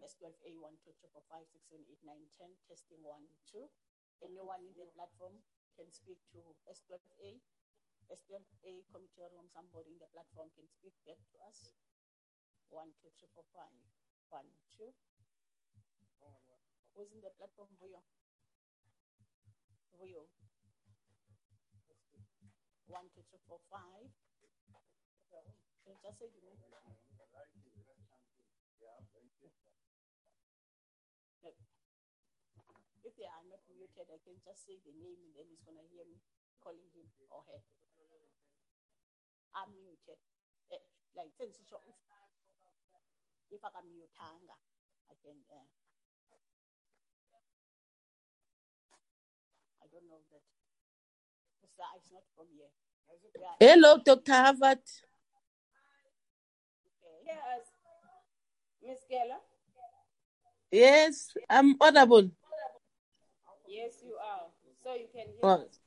S12A 1, 2, 3, 4, 5, 6, 7, 8, 9, 10, testing 1, 2. Anyone in the platform can speak to S12A. S12A committee room, somebody in the platform can speak back to us. 1, 2, 3, 4, 5, 1, 2. Who's in the platform? Vuyo. Vuyo. 1, 2, 3, 4, 5. Can you just say the name? No. If they muted, I can just say the name and then he's gonna hear me calling him or her. I'm muted. Eh, like since if I can mute hanga, I can. Uh, I don't know that. Mr. It's not from here. Yeah, Hello, Dr. Harvard. Yes. Miss Keller? Yes, I'm audible. Yes, you. So you can hear us.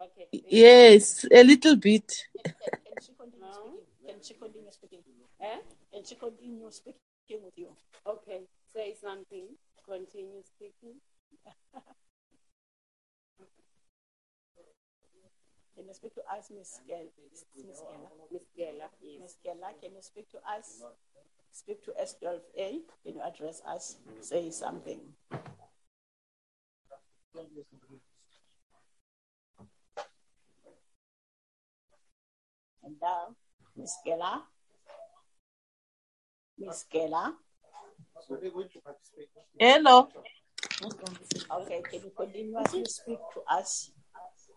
Okay. yes, a little bit. Can, can, can she continue No. speaking? Can she continue speaking? Eh? Can she continue speaking with you? Okay. Say something. Continue speaking. Can you speak to us, Miss Gel? Miss Gela? Miss Keller, yes. Miss Gela, can you speak to us? Speak to S12A. Can you address us? Say something. And now, Miss Gela. Miss Gela. Hello. Okay, can you continuously speak to us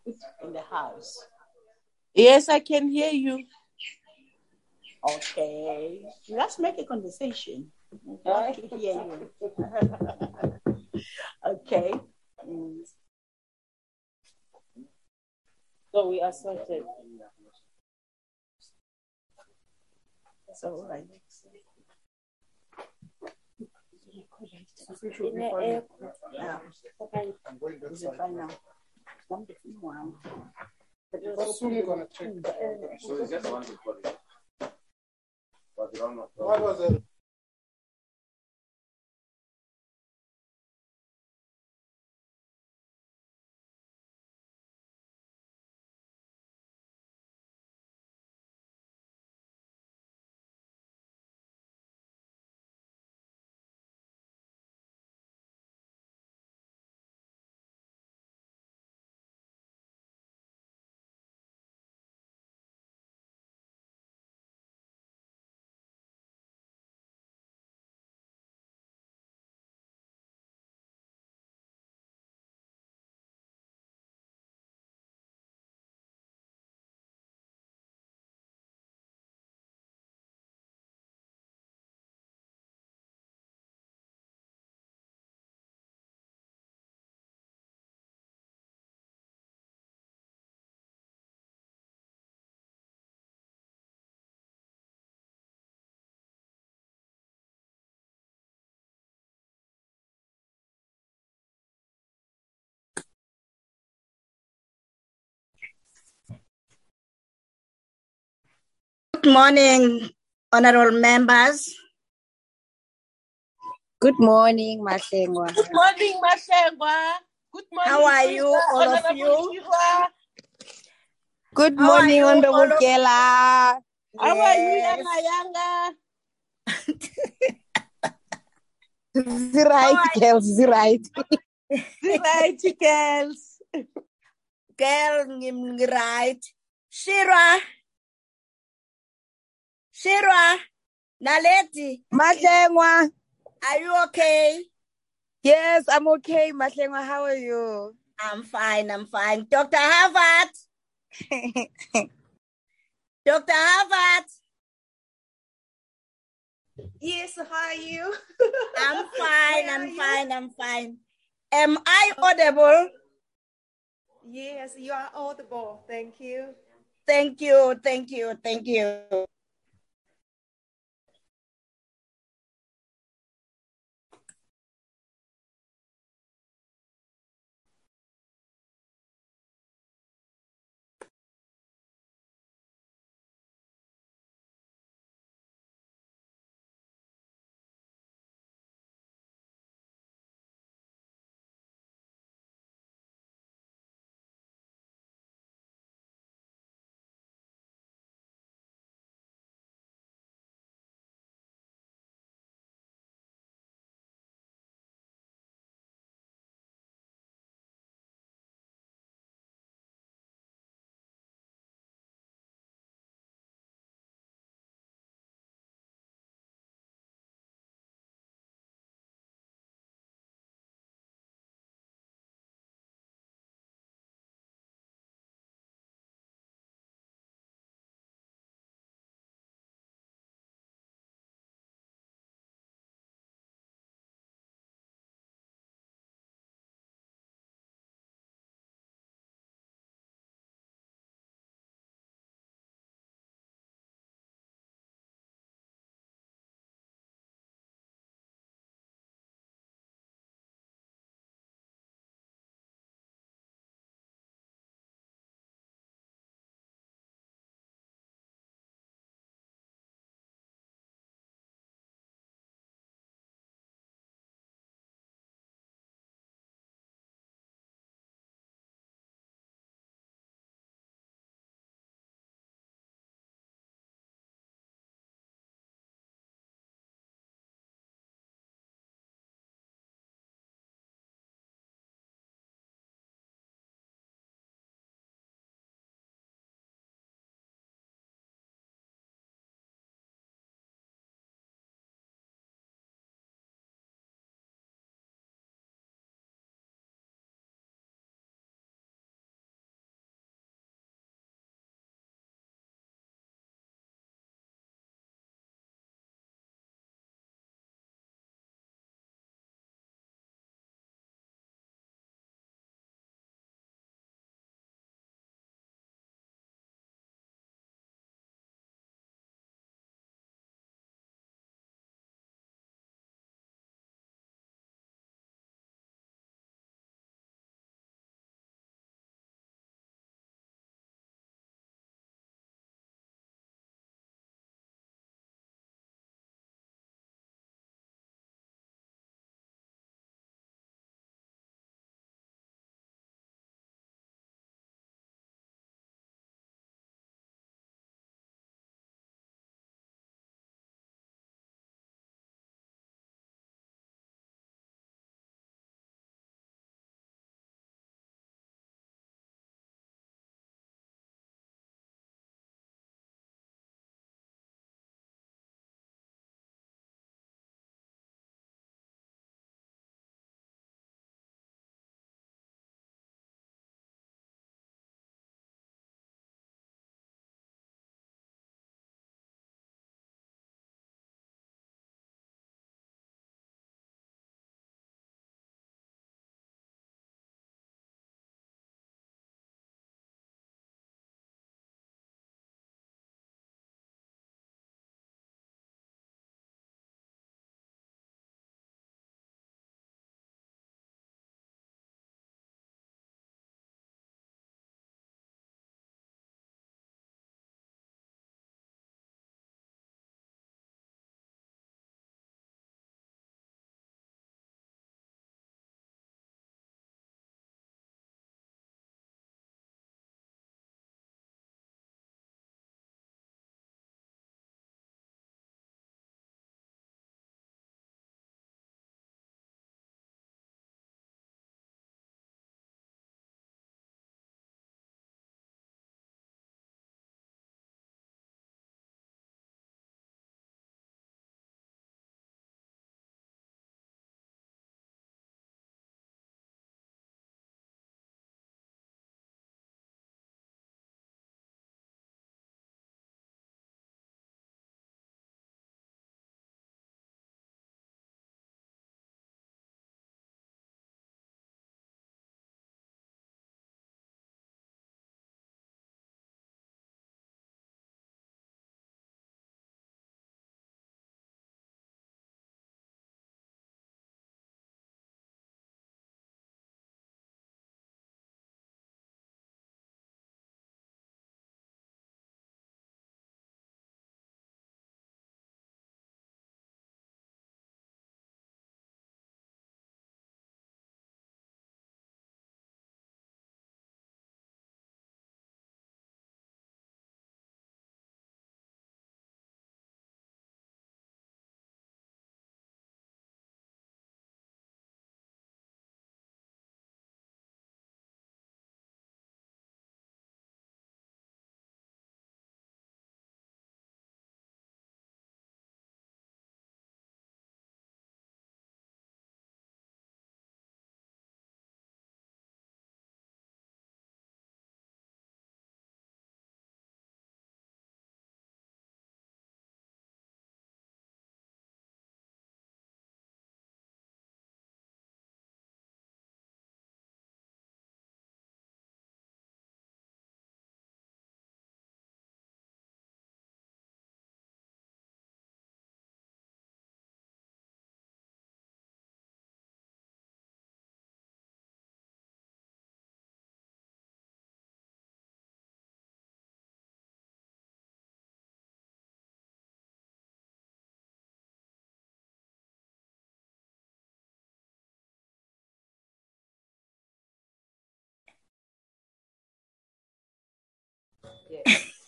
in the house? Yes, I can hear you. Okay, let's make a conversation. I want to hear you. okay. Mm, So we are sorted. So, right. Ine- Yeah. Okay. Is it fine now? Wow. soon gonna check. So it's just one recording. But they don't know. What was it? Good morning, honorable members. Good morning, Mahlengwa. Good morning, Mashengwa. Good morning. How are you, Sister all of you? Shirwa. Good How morning, Honorable all of- Kela. How are you, Yes. Yanga Yanga? The right, girls, the right. The right girls. Girl, ngim- right. Shira. Shira. Naleti, Mahlengwa. are you okay? Yes, I'm okay, Mahlengwa. How are you? I'm fine, I'm fine. Dr. Harvard. Dr. Harvard. Yes, how are you? I'm fine, I'm you? fine, I'm fine. Am I audible? Yes, you are audible. Thank you. Thank you, thank you, thank you.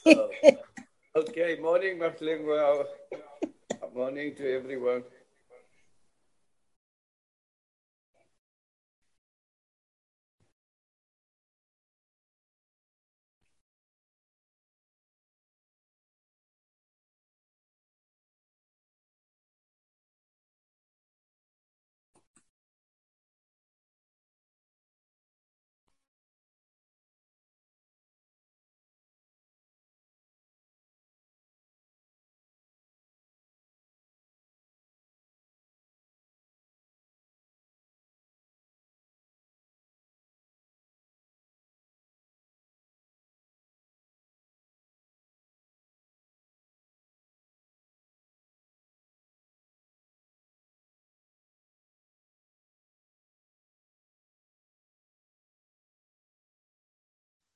Oh. Okay, morning, Mahlengwa. Morning to everyone.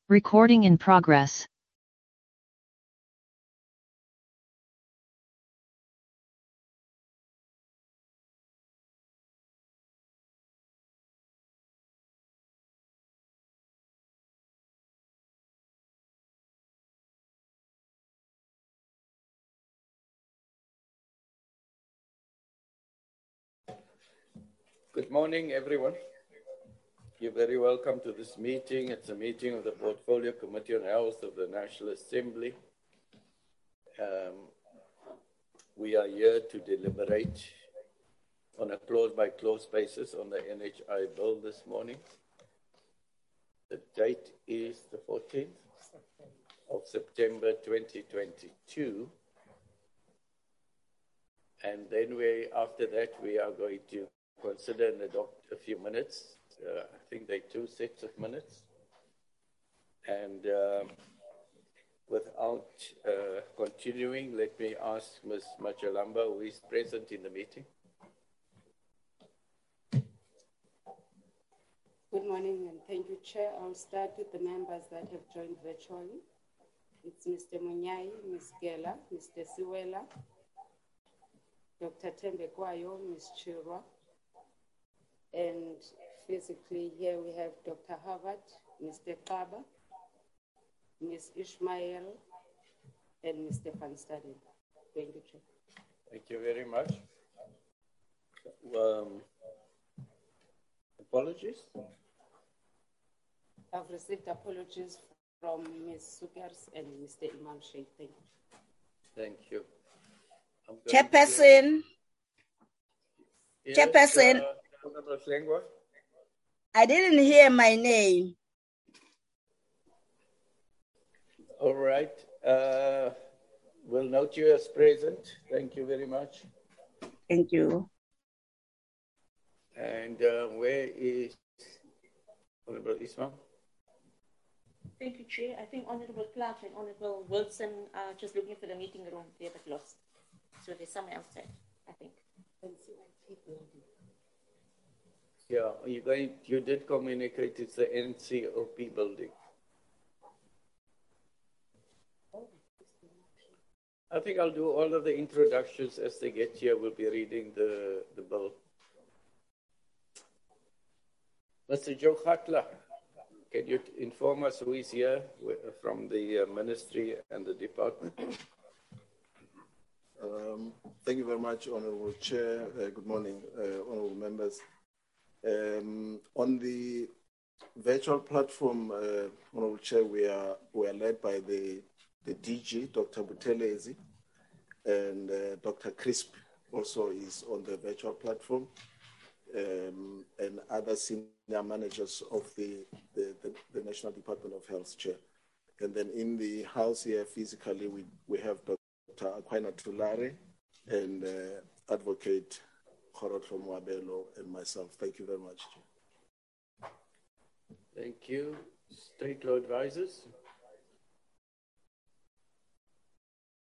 Recording in progress. Good morning, everyone. You're very welcome to this meeting. It's a meeting of the Portfolio Committee on Health of the National Assembly. Um, we are here to deliberate on a clause by clause basis on the NHI bill this morning. The date is the 14th of September 2022. And then we, after that, we are going to consider and adopt a few minutes. Uh, I think they're two sets of minutes. And um, without uh, continuing, let me ask Ms. Machalamba, who is present in the meeting. Good morning and thank you, Chair. I'll start with the members that have joined virtually. It's Mr. Munyai, Ms. Gela, Mr. Siwela, Dr. Thembekwayo, Ms. Chirwa, and physically here we have Dr. Harvard, Mr. Kaba, Ms. Ismail, and Mr. Van Staden. Thank you, Chair. Thank you very much. Um, apologies. I've received apologies from Ms. Sukers and Mr. Imam Sheikh. Thank you. Thank you. I'm to- Chairperson, Yes, Chairperson. uh, Honorable Hlengwa. I didn't hear my name. All right. Uh, we'll note you as present. Thank you very much. Thank you. And uh, where is Honorable Ismail? Thank you, Chair. I think Honorable Clarke and Honorable Wilson are just looking for the meeting room. They're a bit lost. So they're somewhere outside, I think. Yeah, you you did communicate it's the NCOP building. I think I'll do all of the introductions as they get here. We'll be reading the, the bill. Mr. Joe Khatla, can you inform us who is here from the uh, ministry and the department? Um, Thank you very much, Honorable Chair. Uh, Good morning, uh, honorable members. Um, On the virtual platform, uh, Honorable Chair, we are, we are led by the, the DG, Dr. Buthelezi, and uh, Dr. Crisp also is on the virtual platform, um, and other senior managers of the, the, the, the National Department of Health Chair. And then in the house here physically, we, we have Dr. Aquina Thulare and uh, Advocate Khorotlo Mwabelo and myself. Thank you very much. Chair. Thank you. State law advisors.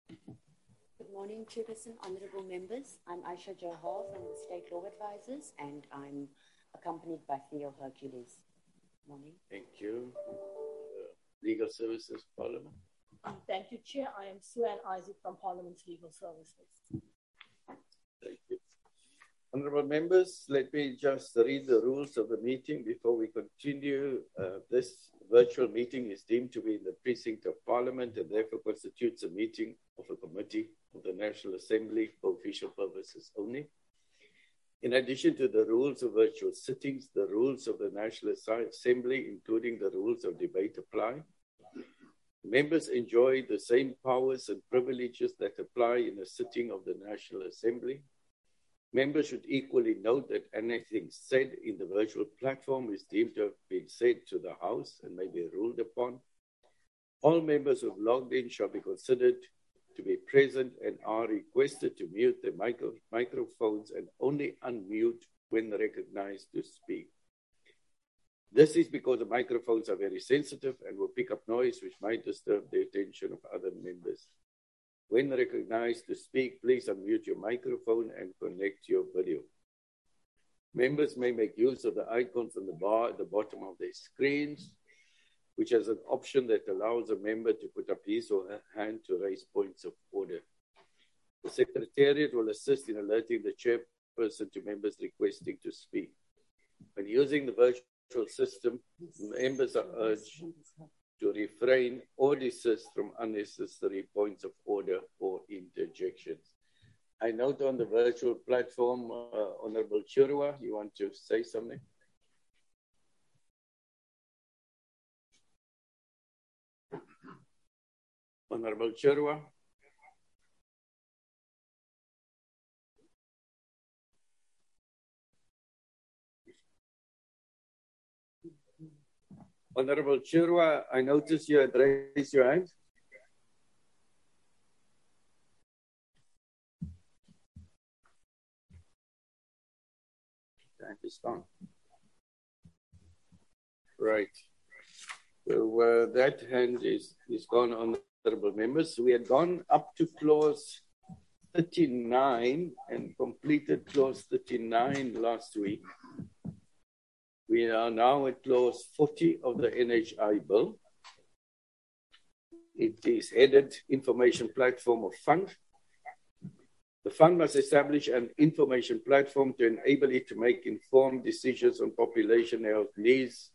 Good morning, Chairperson, honorable members. I'm Aisha Johar from the State Law Advisors, and I'm accompanied by Theo Hercules. Morning. Thank you. Uh, Legal Services Parliament. Um, Thank you, Chair. I am Sue Ann Isaac from Parliament's Legal Services. Thank you. Honorable members, let me just read the rules of the meeting before we continue. Uh, this virtual meeting is deemed to be in the precinct of Parliament and therefore constitutes a meeting of a committee of the National Assembly for official purposes only. In addition to the rules of virtual sittings, the rules of the National Assembly, including the rules of debate, apply. Members enjoy the same powers and privileges that apply in a sitting of the National Assembly. Members should equally note that anything said in the virtual platform is deemed to have been said to the House and may be ruled upon. All members who have logged in shall be considered to be present and are requested to mute their micro- microphones and only unmute when recognized to speak. This is because the microphones are very sensitive and will pick up noise which might disturb the attention of other members. When recognized to speak, please unmute your microphone and connect your video. Members may make use of the icons on the bar at the bottom of their screens, which has an option that allows a member to put up his or her hand to raise points of order. The Secretariat will assist in alerting the chairperson to members requesting to speak. When using the virtual system, members are urged to refrain or desist from unnecessary points of order or interjections. I note on the virtual platform, uh, Honorable Chirwa, you want to say something? Honorable Chirwa. Honorable Chirwa, I notice you had raised your hand. Time is gone. Right. So uh, that hand is, is gone, honorable members. We had gone up to clause 39 and completed clause 39 last week. We are now at clause 40 of the NHI bill. It is headed Information Platform of Fund. The fund must establish an information platform to enable it to make informed decisions on population health needs,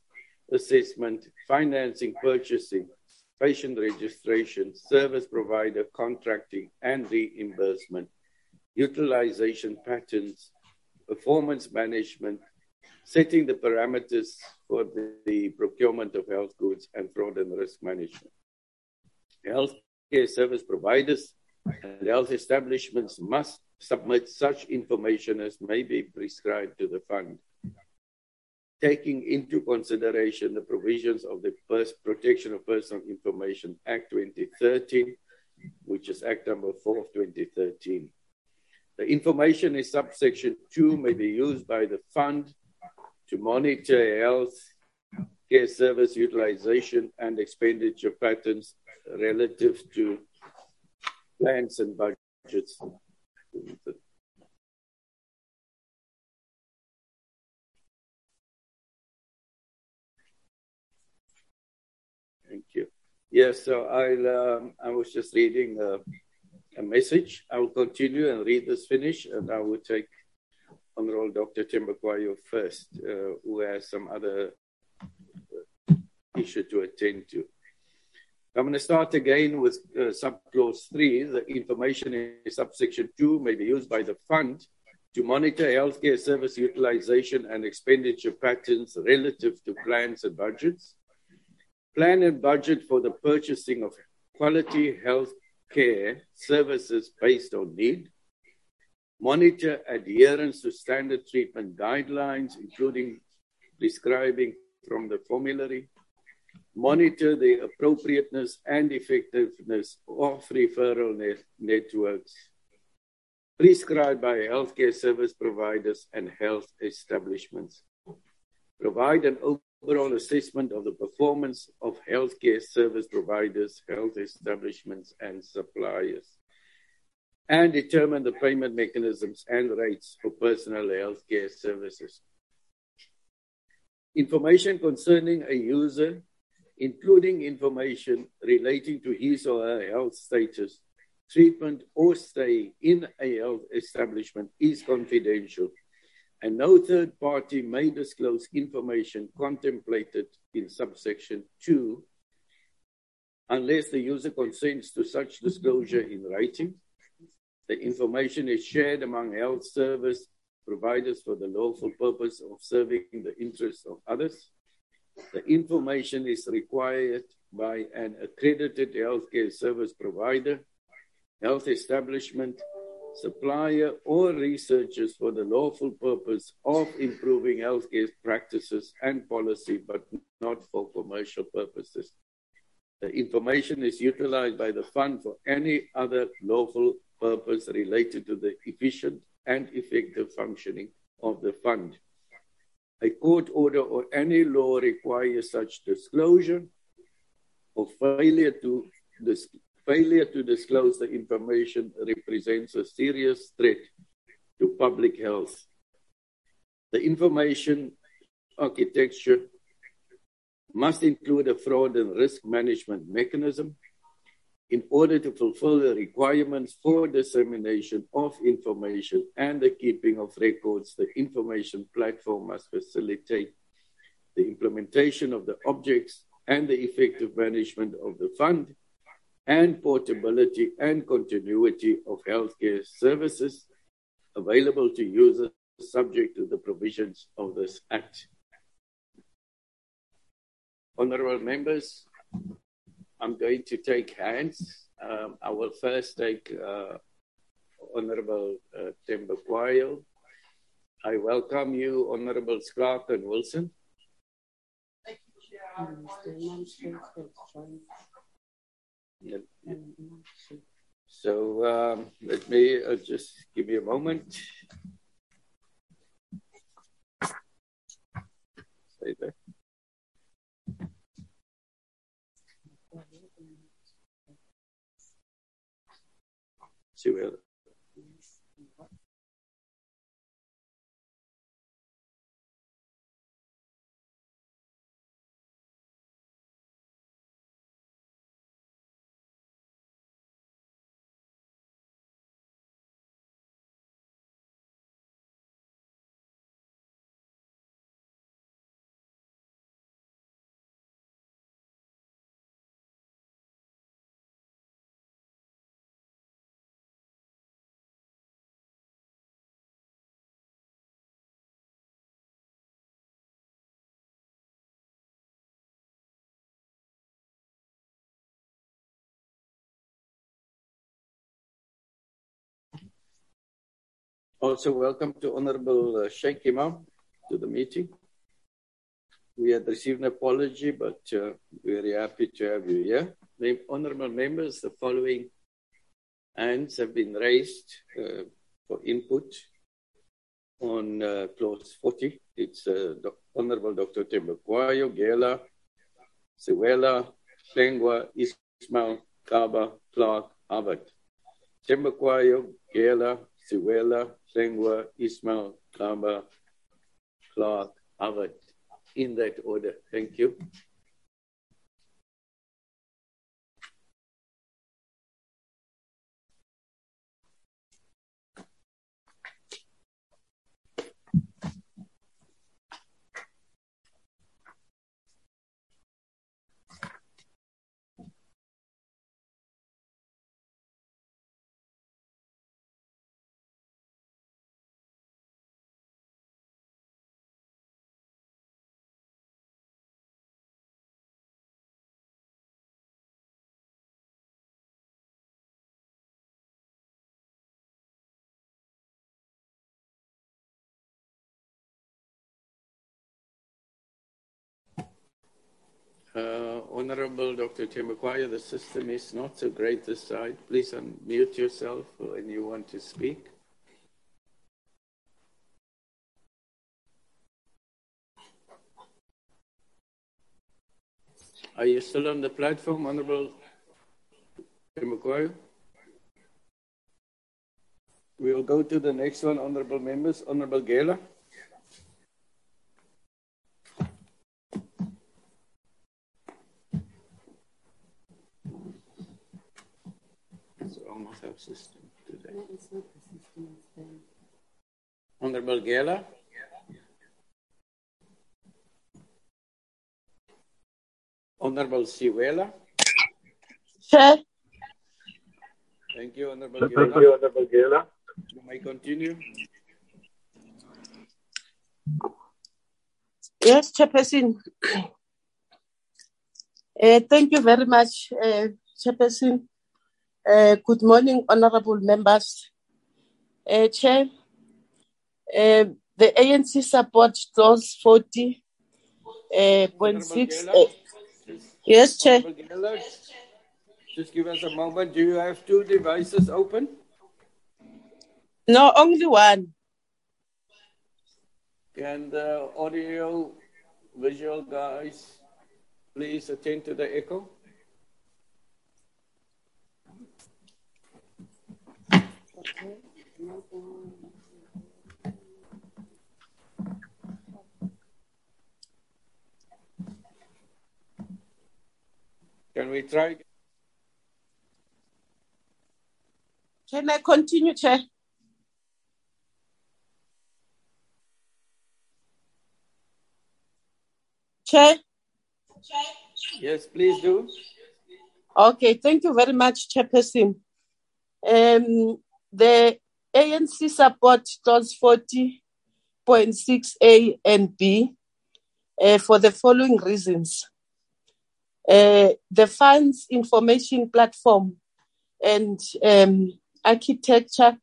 assessment, financing, purchasing, patient registration, service provider contracting and reimbursement, utilization patterns, performance management, setting the parameters for the, the procurement of health goods and fraud and risk management. Healthcare service providers and health establishments must submit such information as may be prescribed to the fund, taking into consideration the provisions of the Protection of Personal Information Act 2013, which is Act number 4 of 2013. The information in subsection 2 may be used by the fund to monitor health care service utilization and expenditure patterns relative to plans and budgets. Thank you. Yes, so I'll, um, I was just reading uh, a message. I will continue and read this finish, and I will take Honorable Dr. Thembekwayo first, uh, who has some other issue to attend to. I'm going to start again with uh, subclause 3. The information in subsection 2 may be used by the fund to monitor healthcare service utilization and expenditure patterns relative to plans and budgets. Plan and budget for the purchasing of quality health care services based on need. Monitor adherence to standard treatment guidelines, including prescribing from the formulary monitor the appropriateness and effectiveness of referral net- networks prescribed by healthcare service providers and health establishments. Provide an overall assessment of the performance of healthcare service providers, health establishments, and suppliers, and determine the payment mechanisms and rates for personal healthcare services. Information concerning a user including information relating to his or her health status, treatment, or stay in a health establishment is confidential and no third party may disclose information contemplated in subsection 2 unless the user consents to such disclosure in writing. The information is shared among health service providers for the lawful purpose of serving the interests of others. The information is required by an accredited healthcare service provider, health establishment, supplier, or researchers for the lawful purpose of improving healthcare practices and policy, but not for commercial purposes. The information is utilized by the fund for any other lawful purpose related to the efficient and effective functioning of the fund. A court order or any law requires such disclosure or failure to dis- failure to disclose the information represents a serious threat to public health. The information architecture must include a fraud and risk management mechanism in order to fulfill the requirements for dissemination of information and the keeping of records, the information platform must facilitate the implementation of the objects and the effective management of the fund and portability and continuity of healthcare services available to users subject to the provisions of this Act. Honorable members, I'm going to take hands. Um, I will first take uh, Honorable uh, Temba Kwayo. I welcome you, Honorable Clarke and Wilson. Thank you, yeah. So um, let me uh, just give me a moment. See Also, welcome to Honorable uh, Sheikh Imam to the meeting. We had received an apology, but uh, very happy to have you here. Mem- Honorable members, the following hands have been raised uh, for input on uh, clause 40. It's uh, Honorable Dr. Thembekwayo, Gela, Siwela, Hlengwa, Ismail, Kaba, Clarke, Harvard. Thembekwayo, Gela, Siwela, Hlengwa, Ismail, Kamba, Clarke, Harvard. In that order. Thank you. Uh, Honorable Dr. Thembekwayo, the system is not so great this side. Please unmute yourself when you want to speak. Are you still on the platform, Honorable Thembekwayo? We'll go to the next one, Honorable members. Honorable Gela. system? Honorable Gela? Honorable Siwela? Chair. Thank you, Honorable Gela. Thank you, Honorable Gela. You may continue. Yes, Chairperson. Uh, thank you very much, uh, Chairperson. Uh, good morning, honorable members. Uh, Chair, uh, the ANC support those 40 uh, point uh, yes, Chair. Just give us a moment. Do you have two devices open? No, only one. Can the audio visual guys please attend to the echo? Can we try? Can I continue, Chair? Chair? Yes, please do. Okay, thank you very much, Chairperson. Um, the ANC support clause 40.6A and B uh, for the following reasons. Uh, the funds information platform and um, architecture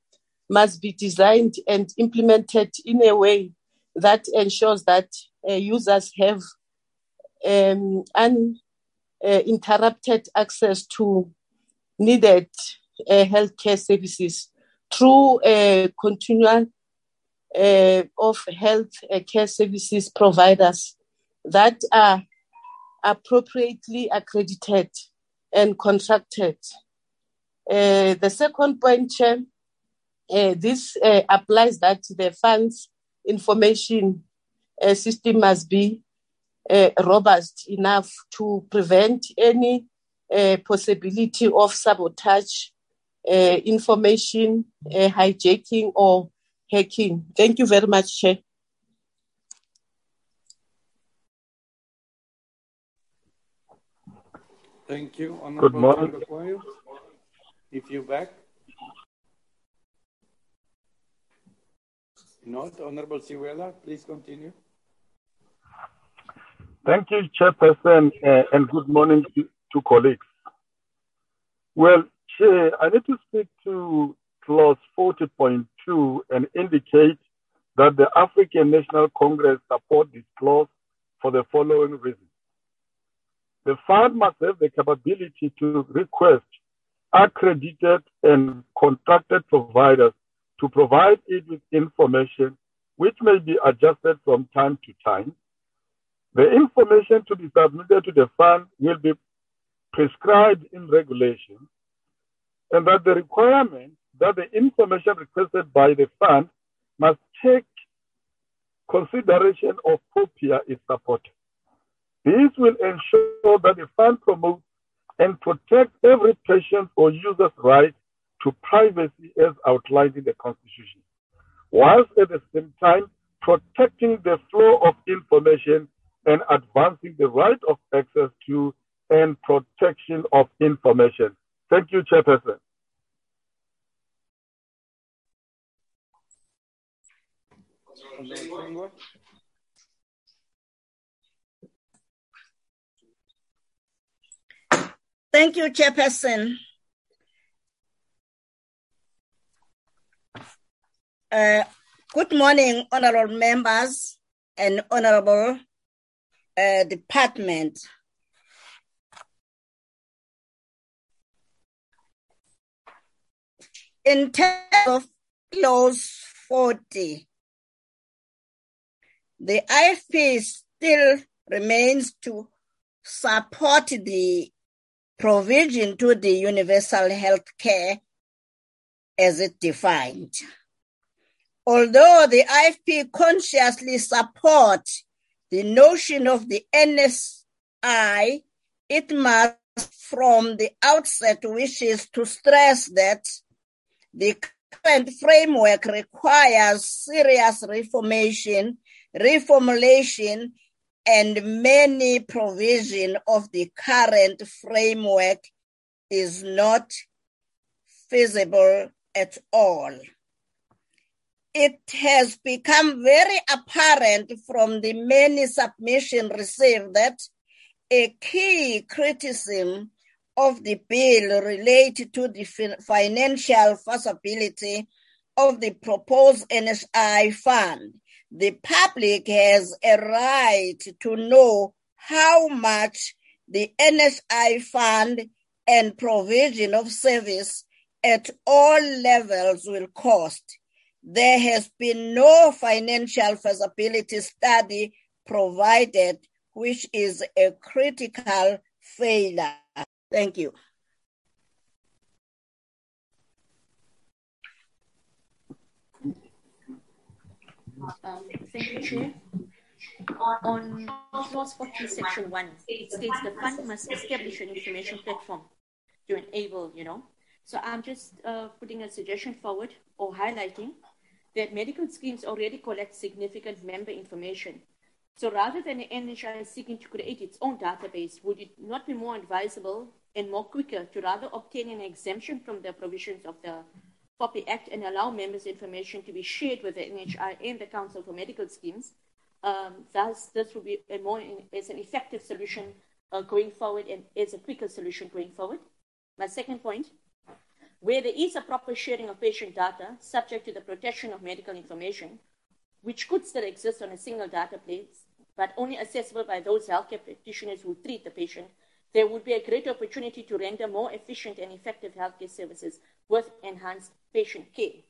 must be designed and implemented in a way that ensures that uh, users have um, uninterrupted access to needed uh, healthcare services through a continual uh, of health uh, care services providers that are appropriately accredited and contracted. Uh, the second point, Chair, uh, this uh, applies that the funds information uh, system must be uh, robust enough to prevent any possibility of sabotage, uh, information uh, hijacking, or hacking. Thank you very much, Chair. Thank you, Honorable morning. Thembekwayo. If you're back. Not Honorable Siwela, please continue. Thank you, Chairperson, uh, and good morning to, to colleagues. Well, Chair, I need to speak to clause 40.2 and indicate that the African National Congress support this clause for the following reasons. The fund must have the capability to request accredited and contracted providers to provide it with information which may be adjusted from time to time. The information to be submitted to the fund will be prescribed in regulation, and that the requirement that the information requested by the fund must take consideration of POPIA is supported. This will ensure that the fund promotes and protects every patient or user's right to privacy as outlined in the Constitution, whilst at the same time protecting the flow of information and advancing the right of access to and protection of information. Thank you, Chairperson. Thank you, Chairperson. Uh, good morning, honorable members and honorable uh, department. In terms of clause 40, the IFP still remains to support the provision to the universal health care as it defined. Although the IFP consciously support the notion of the NHI, it must from the outset wishes to stress that the current framework requires serious reformation, reformulation, and many provision of the current framework is not feasible at all. It has become very apparent from the many submissions received that a key criticism of the bill related to the financial feasibility of the proposed NHI fund. The public has a right to know how much the NHI fund and provision of service at all levels will cost. There has been no financial feasibility study provided, which is a critical failure. Thank you. Um, thank you, Chair. On clause 40, section 1, it states the fund must establish an information platform to enable, you know. So I'm just uh, putting a suggestion forward or highlighting that medical schemes already collect significant member information. So rather than the NHI seeking to create its own database, would it not be more advisable and more quicker to rather obtain an exemption from the provisions of the POPI Act and allow members' information to be shared with the NHI and the Council for Medical Schemes. Um, thus, this will be a more as an effective solution uh, going forward and as a quicker solution going forward. My second point, where there is a proper sharing of patient data subject to the protection of medical information, which could still exist on a single data database, but only accessible by those healthcare practitioners who treat the patient, there would be a great opportunity to render more efficient and effective healthcare services with enhanced patient care.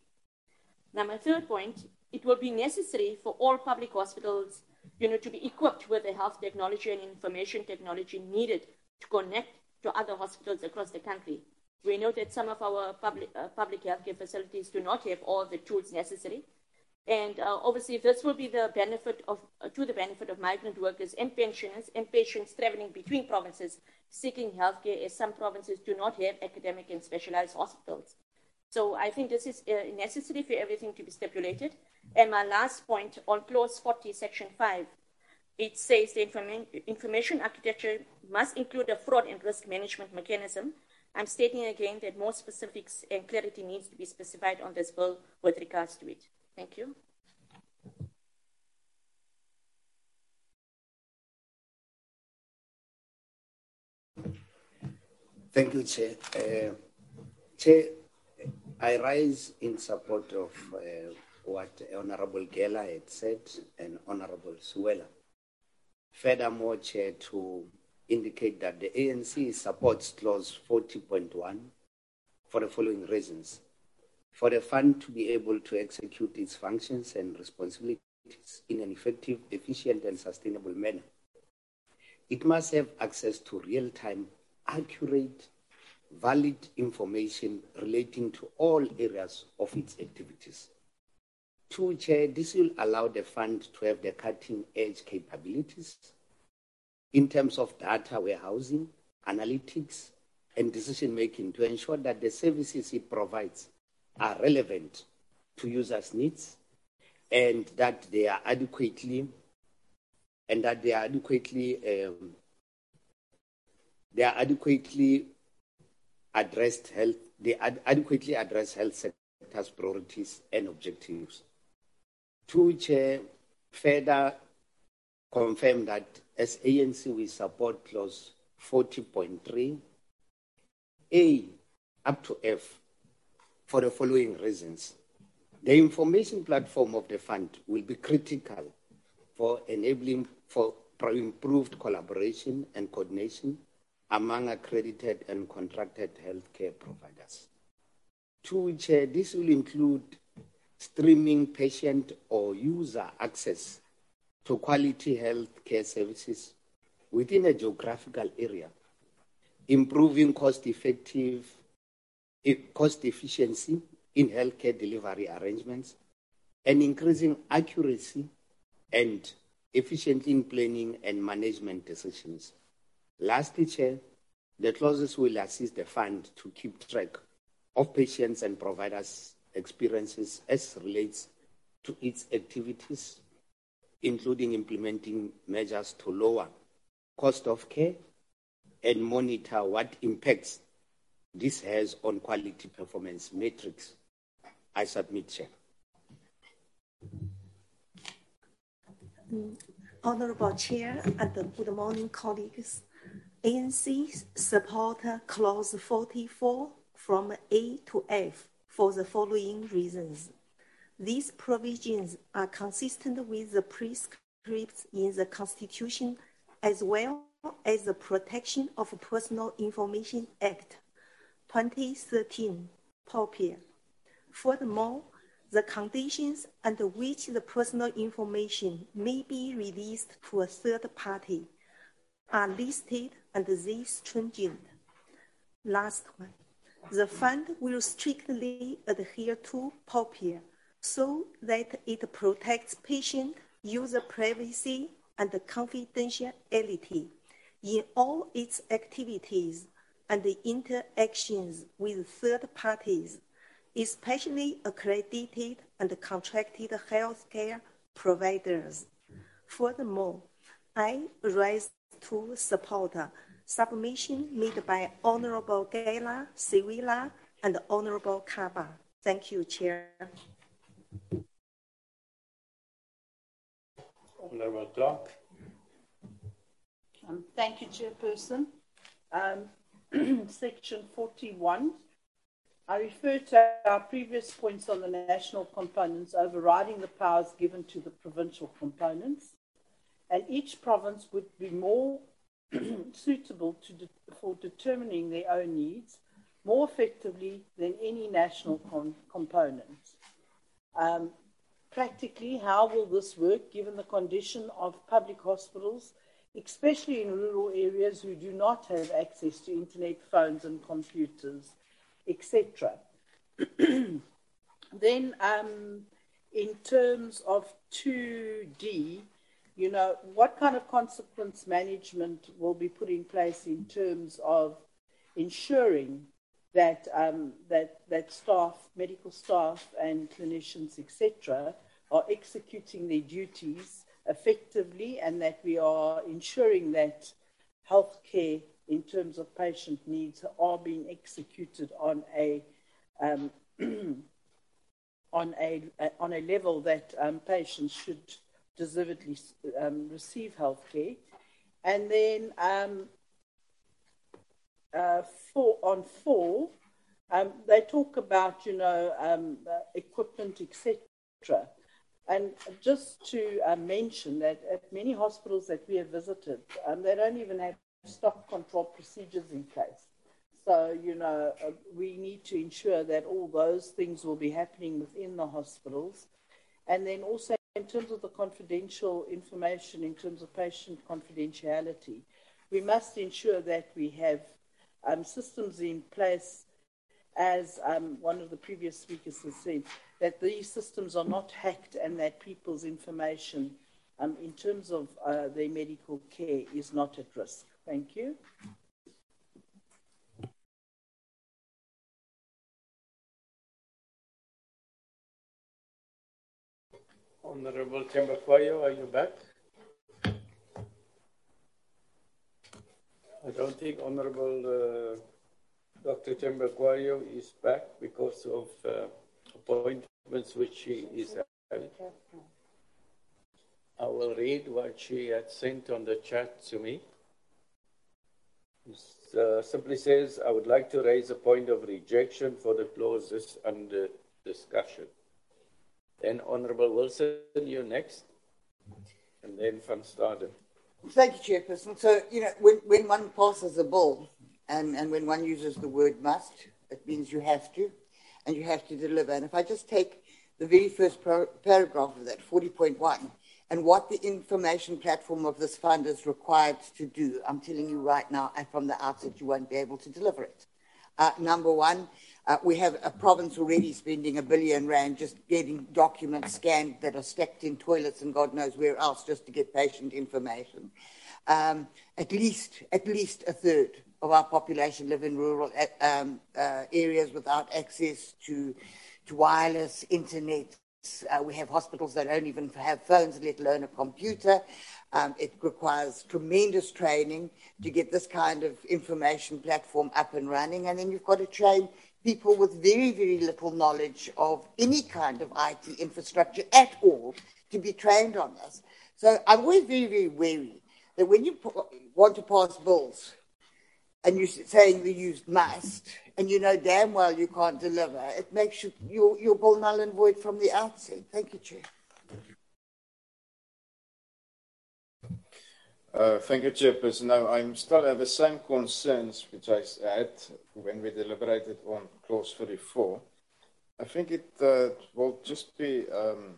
Now, my third point, it will be necessary for all public hospitals, you know, to be equipped with the health technology and information technology needed to connect to other hospitals across the country. We know that some of our public, uh, public healthcare facilities do not have all the tools necessary. And uh, obviously, this will be the benefit of, uh, to the benefit of migrant workers and pensioners and patients traveling between provinces seeking healthcare, as some provinces do not have academic and specialized hospitals. So I think this is uh, necessary for everything to be stipulated. And my last point on clause 40, section 5, it says the informa- information architecture must include a fraud and risk management mechanism. I'm stating again that more specifics and clarity needs to be specified on this bill with regards to it. Thank you. Thank you, Chair. Uh, Chair, I rise in support of uh, what Honorable Gela had said and Honorable Siwela. Furthermore, Chair, to indicate that the ANC supports clause 40.1 for the following reasons. For the fund to be able to execute its functions and responsibilities in an effective, efficient, and sustainable manner, it must have access to real time, accurate, valid information relating to all areas of its activities. Two, Chair, this will allow the fund to have the cutting edge capabilities in terms of data warehousing, analytics, and decision making to ensure that the services it provides are relevant to users' needs and that they are adequately and that they are adequately um, they are adequately addressed health they ad- adequately address health sector's priorities and objectives. Two chair further confirm that as ANC we support clause 40.3 A up to F for the following reasons. The information platform of the fund will be critical for enabling for improved collaboration and coordination among accredited and contracted healthcare providers. Two, Chair, uh, this will include streaming patient or user access to quality healthcare services within a geographical area, improving cost effective cost efficiency in healthcare delivery arrangements, and increasing accuracy and efficiency in planning and management decisions. Lastly, Chair, the clauses will assist the fund to keep track of patients and providers' experiences as relates to its activities including implementing measures to lower cost of care and monitor what impacts this has on quality performance metrics. I submit, Chair. Honorable Chair and good morning, colleagues. ANC support clause 44 from A to F for the following reasons. These provisions are consistent with the prescripts in the Constitution as well as the Protection of Personal Information Act 2013, POPIA. Furthermore, the conditions under which the personal information may be released to a third party are listed under this stringent. Last one. The fund will strictly adhere to POPIA so that it protects patient user privacy and confidentiality in all its activities and the interactions with third parties especially accredited and contracted healthcare providers. Furthermore, I rise to support submission made by Honorable Gela, Siwela, and Honorable Kaba. Thank you, Chair. Honorable Clarke. Um, thank you, Chairperson. Um, section 41 I refer to our previous points on the national components overriding the powers given to the provincial components, and each province would be more suitable de- for determining their own needs more effectively than any national com- component. Um, practically, how will this work given the condition of public hospitals, especially in rural areas who do not have access to internet, phones, and computers? etc. then, um, in terms of 2D, you know, what kind of consequence management will be put in place in terms of ensuring that um, that that staff, medical staff, and clinicians, etc., are executing their duties effectively, and that we are ensuring that healthcare in terms of patient needs are being executed on a um, on a on a level that um, patients should deservedly um, receive health care. And then um, uh, four, on four, um, they talk about, you know, um, uh, equipment, etc. And just to uh, mention that at many hospitals that we have visited, um, they don't even have stock control procedures in place. So, you know, uh, we need to ensure that all those things will be happening within the hospitals. And then also, in terms of the confidential information, in terms of patient confidentiality, we must ensure that we have um, systems in place, as um, one of the previous speakers has said, that these systems are not hacked and that people's information, um, in terms of uh, their medical care, is not at risk. Thank you. Honorable Thembekwayo, are you back? I don't think Honorable uh, Dr. Thembekwayo is back because of uh, which she is. I will read what she had sent on the chat to me. It uh, simply says, I would like to raise a point of rejection for the clauses under discussion. Then Honourable Wilson, you next. And then Van Staden. Thank you, Chairperson. So, you know, when, when one passes a bill and, and when one uses the word must, it means you have to, and you have to deliver. And if I just take the very first par- paragraph of that, 40.1, and what the information platform of this fund is required to do, I'm telling you right now, and from the outset, you won't be able to deliver it. Uh, number one, uh, we have a province already spending a billion rand just getting documents scanned that are stacked in toilets and God knows where else just to get patient information. Um, at least, at least a third of our population live in rural um, uh, areas without access to, to wireless internet Uh, we have hospitals that don't even have phones, let alone a computer. Um, it requires tremendous training to get this kind of information platform up and running. And then you've got to train people with very, very little knowledge of any kind of IT infrastructure at all to be trained on this. So I'm always very, very wary that when you want to pass bills and you're saying you used must, and you know damn well you can't deliver, it makes you, your, your bill null and void from the outset. Thank you, Chair. Uh, thank you, Chairperson. No, I'm still have the same concerns which I had when we deliberated on clause 34. I think it uh, will just be um,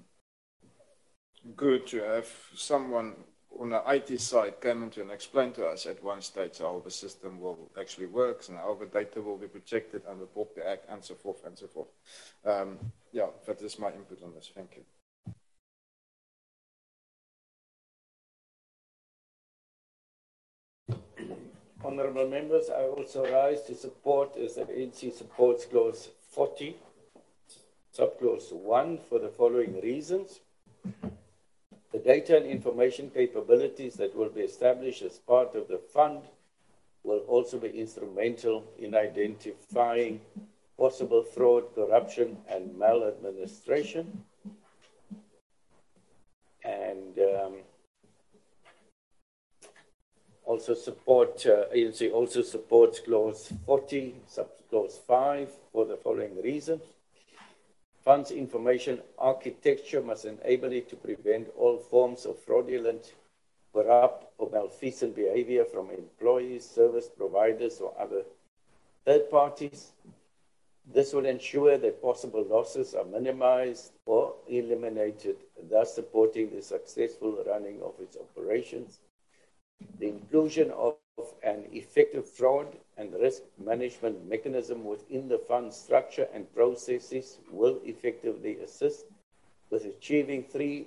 good to have someone on the IT side came into and explained to us at one stage how the system will actually works and how the data will be protected under the Act and so forth and so forth. Um, yeah, that is my input on this. Thank you. Honourable members, I also rise to support as the ANC supports clause 40, subclause 1 for the following reasons. The data and information capabilities that will be established as part of the fund will also be instrumental in identifying possible fraud, corruption, and maladministration. And um, also support, uh, ANC also supports clause 40, sub clause 5 for the following reasons. Funds information architecture must enable it to prevent all forms of fraudulent, corrupt, or malfeasant behavior from employees, service providers, or other third parties. This will ensure that possible losses are minimized or eliminated, thus supporting the successful running of its operations. The inclusion of an effective fraud and risk management mechanism within the fund structure and processes will effectively assist with achieving three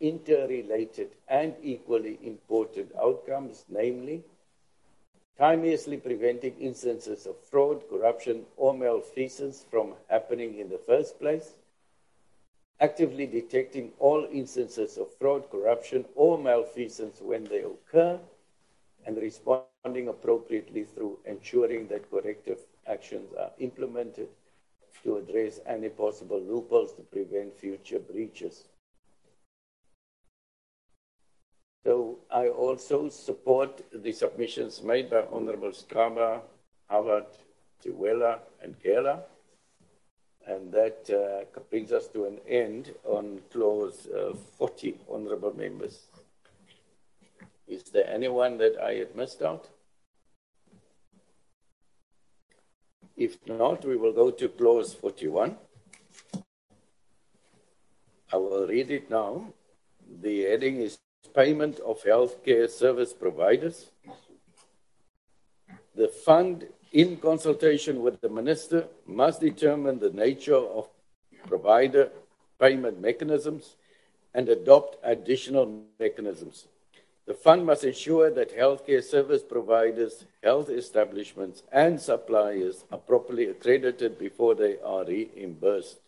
interrelated and equally important outcomes, namely, timeously preventing instances of fraud, corruption, or malfeasance from happening in the first place, actively detecting all instances of fraud, corruption, or malfeasance when they occur, and responding appropriately through ensuring that corrective actions are implemented to address any possible loopholes to prevent future breaches. So I also support the submissions made by Honorable Skaba, Howard, Tiwela, and Gela. And that uh, brings us to an end on clause uh, 40, honorable members. Is there anyone that I had missed out? If not, we will go to clause 41. I will read it now. The heading is Payment of Healthcare Service Providers. The fund, in consultation with the minister, must determine the nature of provider payment mechanisms and adopt additional mechanisms. The fund must ensure that healthcare service providers, health establishments, and suppliers are properly accredited before they are reimbursed.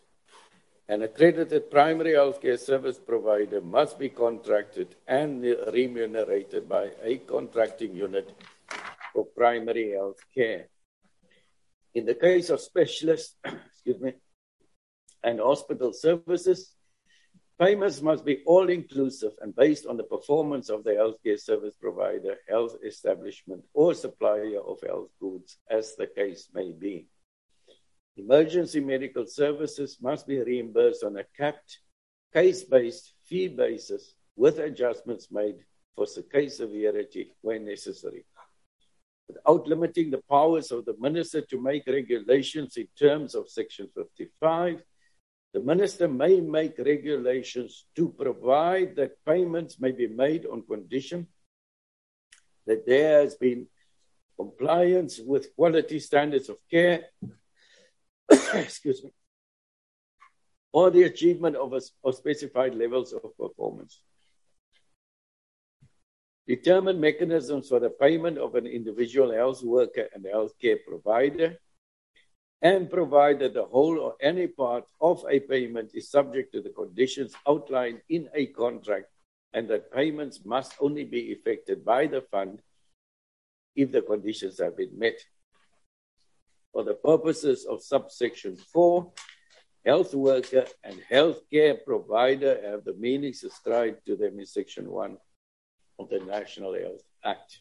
An accredited primary healthcare service provider must be contracted and remunerated by a contracting unit for primary health care. In the case of specialists, excuse me, and hospital services, Payments must be all inclusive and based on the performance of the healthcare service provider, health establishment, or supplier of health goods, as the case may be. Emergency medical services must be reimbursed on a capped, case based fee basis with adjustments made for case severity when necessary. Without limiting the powers of the minister to make regulations in terms of Section 55, the minister may make regulations to provide that payments may be made on condition that there has been compliance with quality standards of care, excuse me, or the achievement of, a, of specified levels of performance. Determine mechanisms for the payment of an individual health worker and healthcare provider and provided the whole or any part of a payment is subject to the conditions outlined in a contract and that payments must only be effected by the fund if the conditions have been met. For the purposes of subsection 4, health worker and healthcare provider have the meanings ascribed to them in section 1 of the National Health Act.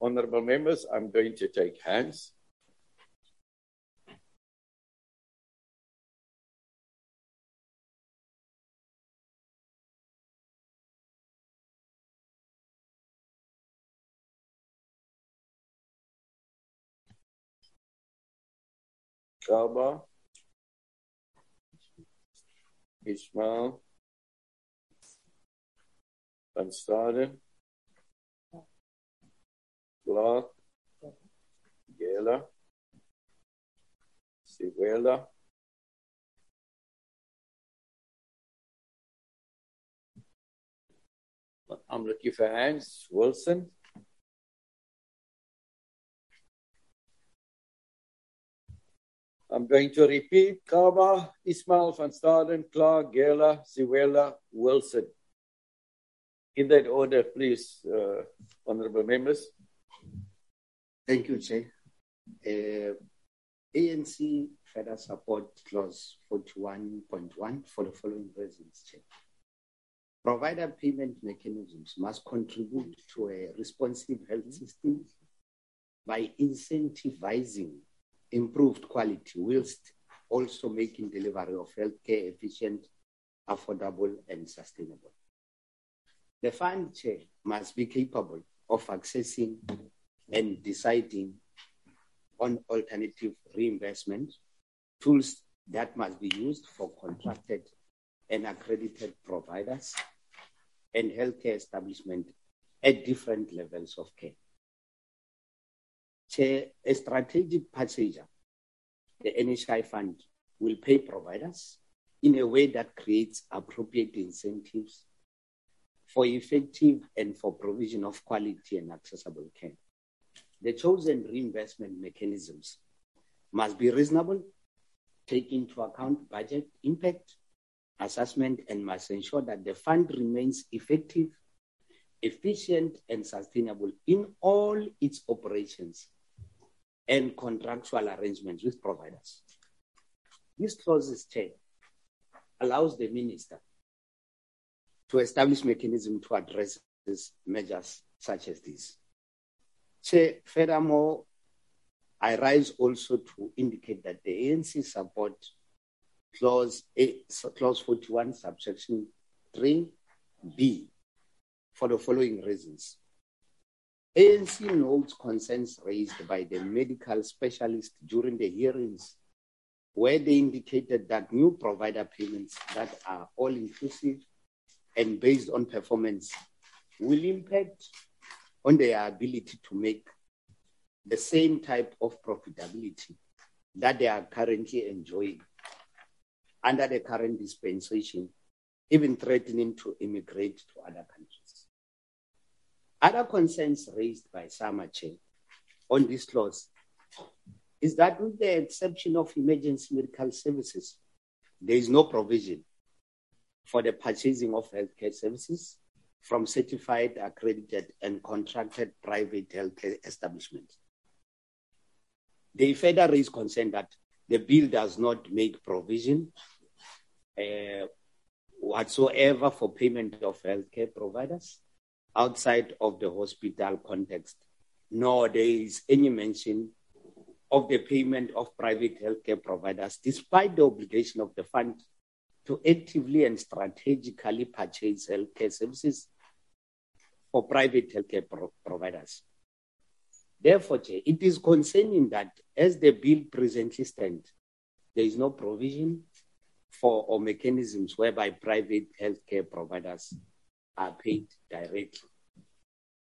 Honorable members, I'm going to take hands. Kaba, Ismail, Staden, Clarke, Gela, looking for hands. Wilson. I'm going to repeat Kaba, Ismail van Staden, Clarke, Gela, Siwela, Wilson. In that order, please, uh, honorable members. Thank you, Chair. Uh, ANC further support clause 41.1 for the following reasons, Chair. Provider payment mechanisms must contribute to a responsive health system by incentivizing improved quality whilst also making delivery of healthcare efficient, affordable, and sustainable. The fund chair must be capable of accessing and deciding on alternative reinvestment tools that must be used for contracted and accredited providers and healthcare establishment at different levels of care. Chair, a strategic purchaser, the NHI fund will pay providers in a way that creates appropriate incentives for effective and for provision of quality and accessible care. The chosen reinvestment mechanisms must be reasonable, take into account budget impact assessment, and must ensure that the fund remains effective, efficient, and sustainable in all its operations and contractual arrangements with providers. This clauses chair allows the minister to establish mechanism to address measures such as these. Furthermore, I rise also to indicate that the ANC support clause, A, clause 41, subsection 3b for the following reasons. ANC notes concerns raised by the medical specialist during the hearings where they indicated that new provider payments that are all inclusive and based on performance will impact on their ability to make the same type of profitability that they are currently enjoying under the current dispensation, even threatening to immigrate to other countries. Other concerns raised by Samache on this clause is that with the exception of emergency medical services, there is no provision for the purchasing of healthcare services from certified, accredited, and contracted private healthcare establishments. They further raise concern that the bill does not make provision uh, whatsoever for payment of healthcare providers outside of the hospital context, nor there is any mention of the payment of private healthcare providers, despite the obligation of the fund to actively and strategically purchase healthcare services for private healthcare pro- providers. Therefore, it is concerning that as the bill presently stands, there is no provision for or mechanisms whereby private healthcare providers are paid directly.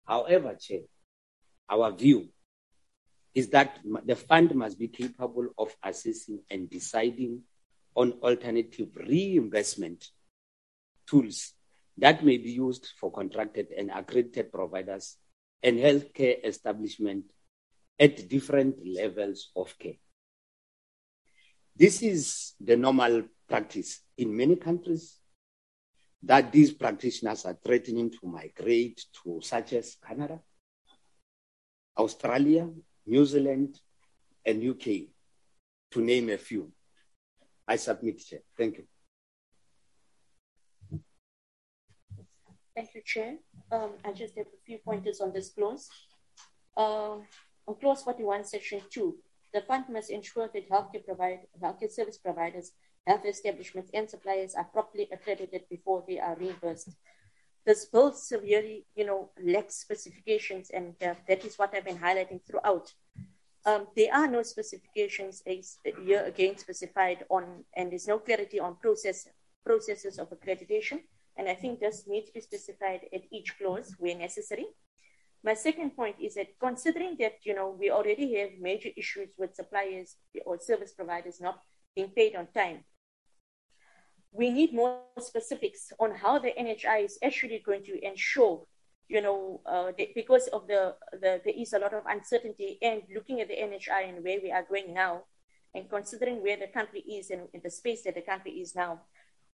However, Chair, our view is that the fund must be capable of assessing and deciding on alternative reinvestment tools that may be used for contracted and accredited providers and healthcare establishment at different levels of care. This is the normal practice in many countries that these practitioners are threatening to migrate to, such as Canada, Australia, New Zealand, and UK, to name a few. I submit, Chair. Thank you. Thank you, Chair. Um, I just have a few pointers on this clause. Uh, on clause 41, section 2, the fund must ensure that healthcare, provide, healthcare service providers, health establishments, and suppliers are properly accredited before they are reimbursed. This bill severely, you know, lacks specifications, and uh, that is what I've been highlighting throughout. Um, there are no specifications here again specified on, and there's no clarity on process processes of accreditation. And I think this needs to be specified at each clause where necessary. My second point is that considering that, you know, we already have major issues with suppliers or service providers not being paid on time, we need more specifics on how the NHI is actually going to ensure, you know, uh, the, because of the, the, there is a lot of uncertainty and looking at the NHI and where we are going now and considering where the country is and, and the space that the country is now,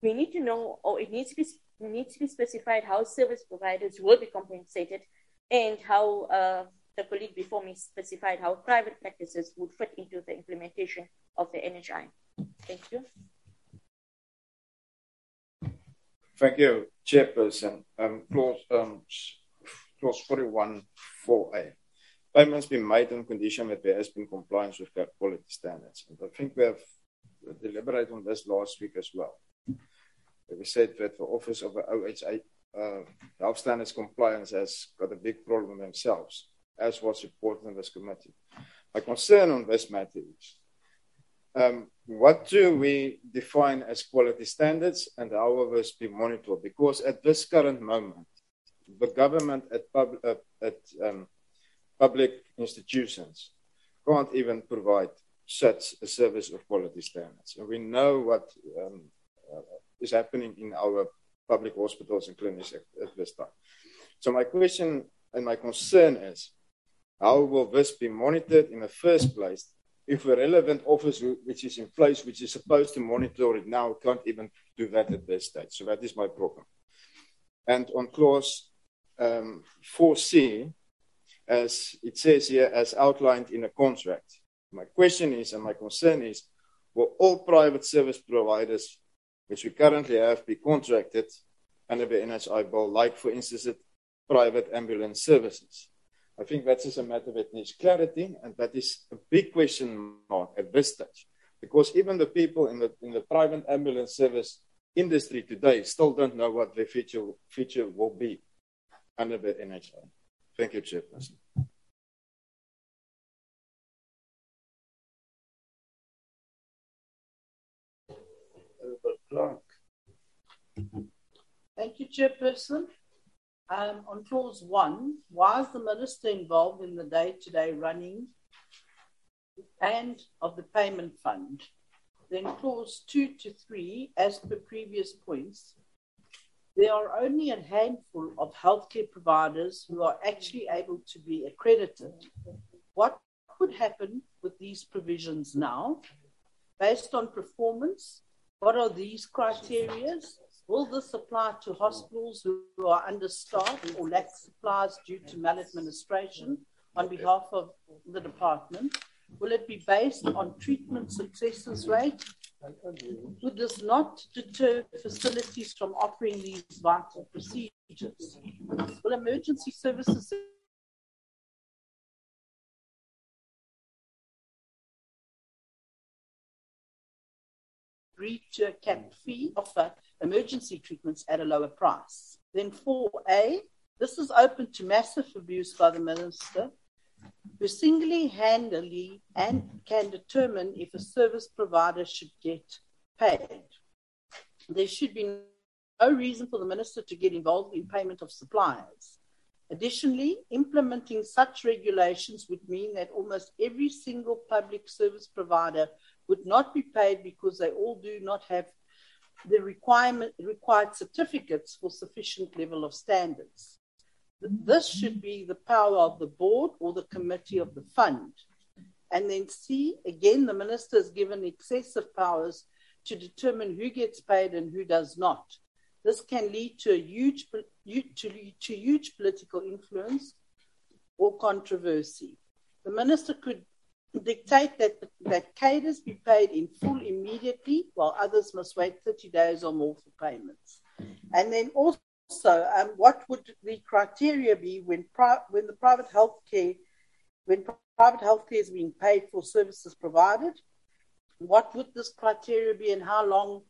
we need to know, or it needs to be needs to be specified how service providers will be compensated and how uh, the colleague before me specified how private practices would fit into the implementation of the NHI. Thank you. Thank you, Chairperson. Um, clause, um, clause 41 4A. Payments be made on condition that there has been compliance with quality standards. And I think we have deliberated on this last week as well. We said that the Office of the OHA uh, Health Standards Compliance has got a big problem themselves, as was reported in this committee. My concern on this matter is um, what do we define as quality standards and how will this be monitored? Because at this current moment, the government at, pub, uh, at um, public institutions can't even provide such a service of quality standards. And we know what um, uh, is happening in our public hospitals and clinics at, at this time. So my question and my concern is, how will this be monitored in the first place if a relevant office which is in place, which is supposed to monitor it now, can't even do that at this stage. So that is my problem. And on clause um, 4C, as it says here, as outlined in a contract. My question is, and my concern is, will all private service providers, which we currently have, be contracted under the NHI bill, like, for instance, private ambulance services? I think that is just a matter that needs clarity, and that is a big question mark at this stage. Because even the people in the, in the private ambulance service industry today still don't know what their future, future will be under the NHI. Thank you, Chairperson. Thank you, Chairperson. Um, on clause one, why is the minister involved in the day-to-day running and of the payment fund? Then clause two to three, as per previous points, there are only a handful of healthcare providers who are actually able to be accredited. What could happen with these provisions now? Based on performance, what are these criteria? Will this apply to hospitals who are understaffed or lack supplies due to maladministration on behalf of the department? Will it be based on treatment successes rate? Would this not deter facilities from offering these vital procedures? Will emergency services to a capped fee offer emergency treatments at a lower price. Then 4A, this is open to massive abuse by the minister, who singly handedly and can determine if a service provider should get paid. There should be no reason for the minister to get involved in payment of suppliers. Additionally, implementing such regulations would mean that almost every single public service provider would not be paid because they all do not have the requirement required certificates for sufficient level of standards. This should be the power of the board or the committee of the fund. And then C, again, the minister is given excessive powers to determine who gets paid and who does not. This can lead to a huge, to, to huge political influence or controversy. The minister could dictate that, that cadres be paid in full immediately, while others must wait 30 days or more for payments. And then also, um, what would the criteria be when, pri- when the private health care, when private health care is being paid for services provided? What would this criteria be, and how long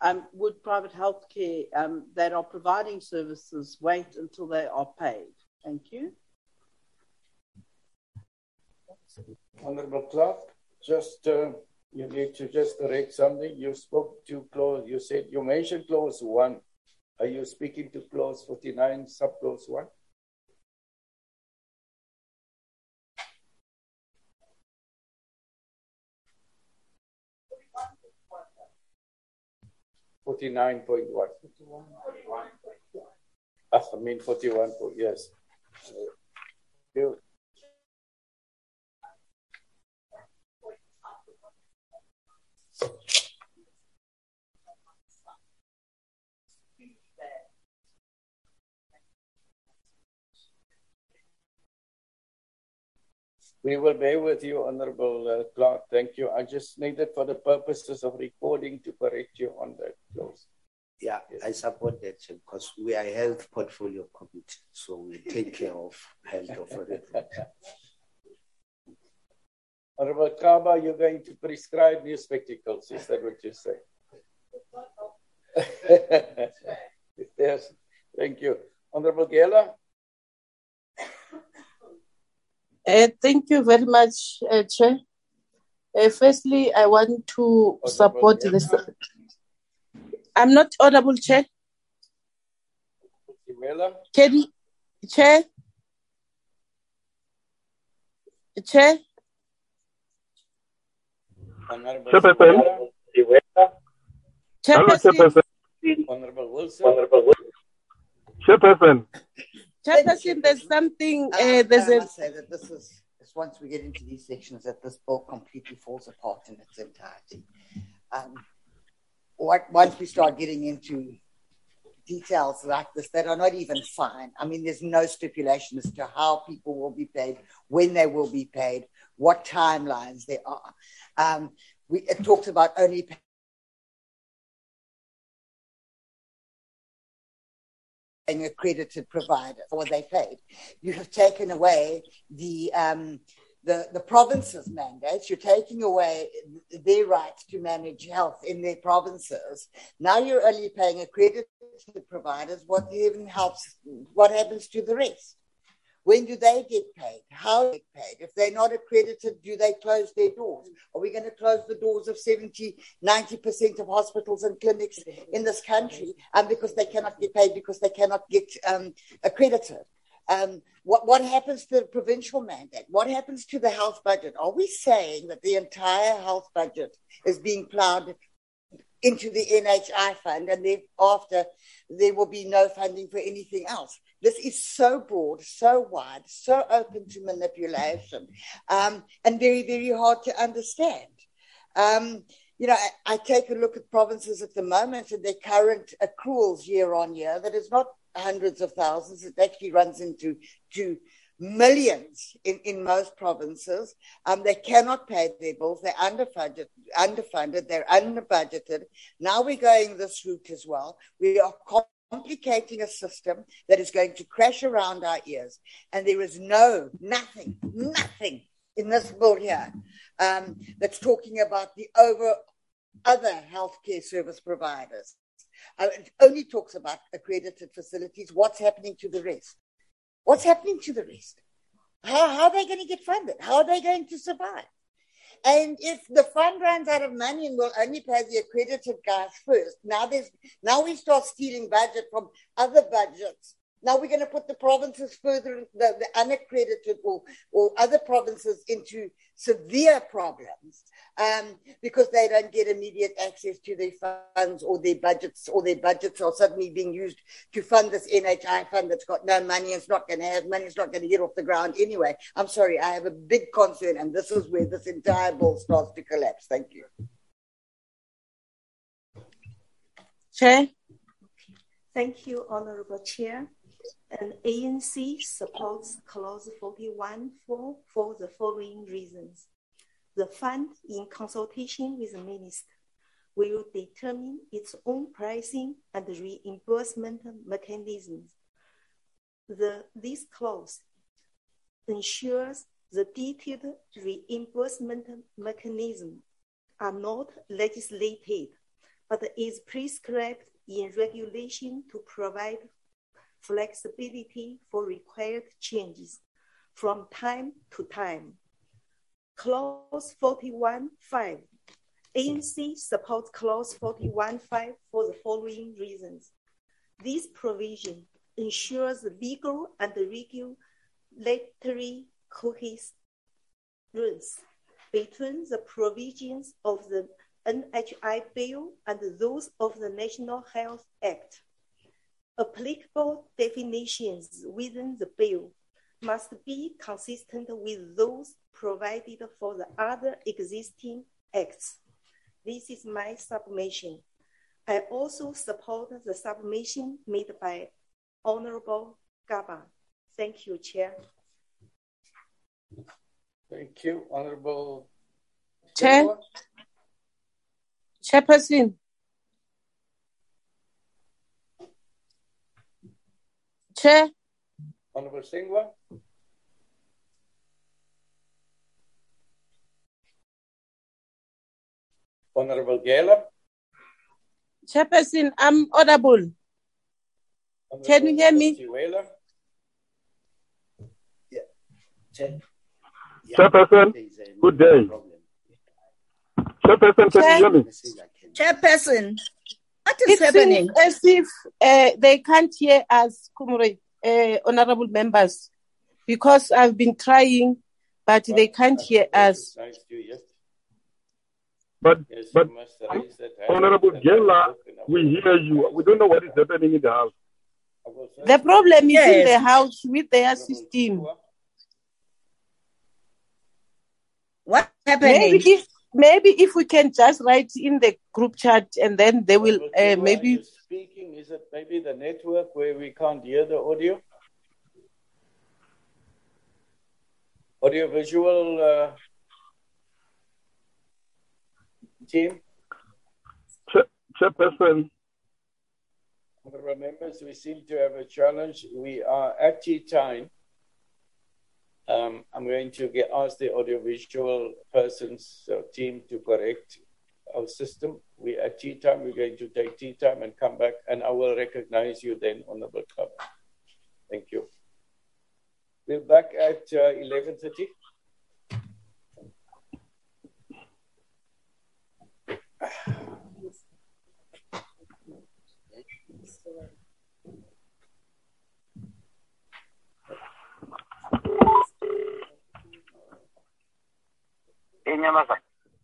um, would private health care um, that are providing services wait until they are paid? Thank you. Honorable Clarke, just uh, you need to just correct something. You spoke to clause, you said you mentioned clause one. Are you speaking to clause 49, sub clause one? Forty-nine point one. Ah, I mean forty-one yes. You We will bear with you, Honorable uh, Clarke. Thank you. I just needed for the purposes of recording to correct you on that clause. Yeah, yes. I support that because we are a health portfolio committee, so we take care of health of authority. Honorable Kaba, you're going to prescribe new spectacles. Is that what you say? yes, thank you. Honorable Gela? Uh, thank you very much, uh, Chair. Uh, firstly, I want to support this. I'm not audible, Chair. Can you, Chair? Chair? Chairperson. Chairperson. Honorable Wilson. Honorable Wilson. Chairperson. Chairperson, there's something. Uh, I, there's I a. must say that this is, is once we get into these sections that this bill completely falls apart in its entirety. Um, what, once we start getting into details like this that are not even fine. I mean, there's no stipulation as to how people will be paid, when they will be paid, what timelines there are. Um, we, it talks about only paying accredited providers, or they paid. You have taken away the um, the, the provinces' mandates. You're taking away their rights to manage health in their provinces. Now you're only paying accredited providers. What even helps? What happens to the rest? When do they get paid? How they get paid? If they're not accredited, do they close their doors? Are we going to close the doors of 70, 90% of hospitals and clinics in this country um, because they cannot get paid, because they cannot get um, accredited? Um, what, what happens to the provincial mandate? What happens to the health budget? Are we saying that the entire health budget is being plowed into the NHI fund and thereafter there will be no funding for anything else? This is so broad, so wide, so open to manipulation, um, and very, very hard to understand. Um, you know, I, I, take a look at provinces at the moment and their current accruals year on year. That is not hundreds of thousands. It actually runs into to millions in, in most provinces. Um, they cannot pay their bills. They're underfunded, underfunded. They're underbudgeted. Now we're going this route as well. We are complicating a system that is going to crash around our ears. And there is no, nothing, nothing in this bill here um, that's talking about the over other healthcare service providers. Uh, it only talks about accredited facilities. What's happening to the rest? What's happening to the rest? How, how are they going to get funded? How are they going to survive? And if the fund runs out of money and will only pay the accredited guys first, now there's now we start stealing budget from other budgets Now we're going to put the provinces further, the, the unaccredited or, or other provinces into severe problems um, because they don't get immediate access to their funds or their budgets, or their budgets are suddenly being used to fund this NHI fund that's got no money. It's not going to have money. It's not going to get off the ground anyway. I'm sorry. I have a big concern, and this is where this entire bill starts to collapse. Thank you. Chair. Thank you, Honorable Chair. And ANC supports clause 41 for, for the following reasons. The fund, in consultation with the minister, will determine its own pricing and reimbursement mechanisms. The, this clause ensures the detailed reimbursement mechanism are not legislated, but is prescribed in regulation to provide flexibility for required changes from time to time. Clause 41.5. ANC supports Clause 41.5 for the following reasons. This provision ensures legal and regulatory coherence between the provisions of the NHI bill and those of the National Health Act. Applicable definitions within the bill must be consistent with those provided for the other existing acts. This is my submission. I also support the submission made by Honorable Gaba. Thank you, Chair. Thank you, Honorable Chair. Hlengwa. Chairperson. Chair. Honorable Hlengwa. Honorable Geller. Chairperson, I'm audible. Can you hear me? Siwela. Chairperson, good day. Chairperson, can you hear me? Chairperson, what It is happening? seems as if uh, they can't hear us, comrade, uh, honorable members, because I've been trying, but they can't hear us. Nice to you, yes. But, Yes, but you must raise that hand. Honorable Gela, we hear you. We don't know what is happening in the house. The problem is in the house with their system. What Maybe happening? if maybe if we can just write in the group chat and then they will uh, While maybe you're Speaking, is it maybe the network where we can't hear the audio? Audio visual uh, team, Chairperson, honorable members, we seem to have a challenge. We are at tea time. Um, I'm going to get ask the audiovisual persons uh, team to correct our system. We at tea time. We're going to take tea time and come back, and I will recognize you then, Honorable Club. Thank you. We're back at uh, 11:30.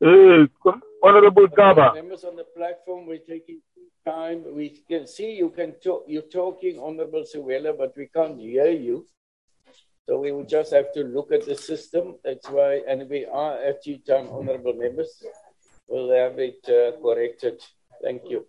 Eh, Honorable Gaba, Members on the platform, we're taking time. We can see you can talk. You're talking, Honorable Siwela, but we can't hear you. So we will just have to look at the system. That's why, and we are at tea time, honorable members. We'll have it uh, corrected. Thank you.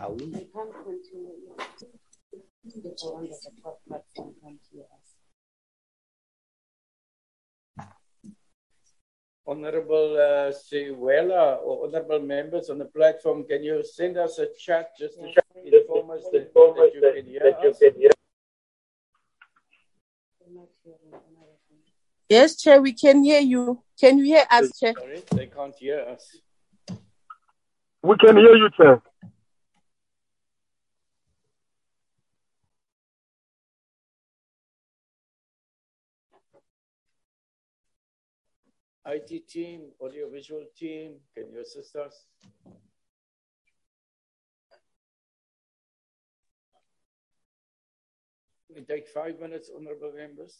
Are we? I can't continue. People on the top platform can't hear us. Honorable uh, Siwela or honorable members on the platform, can you send us a chat just to inform us that, that you can hear us? Yes, Chair, we can hear you. Can you hear us, Chair? Sorry, they can't hear us. We can hear you, Chair. IT team, audiovisual team, can you assist us? We take five minutes, honorable members.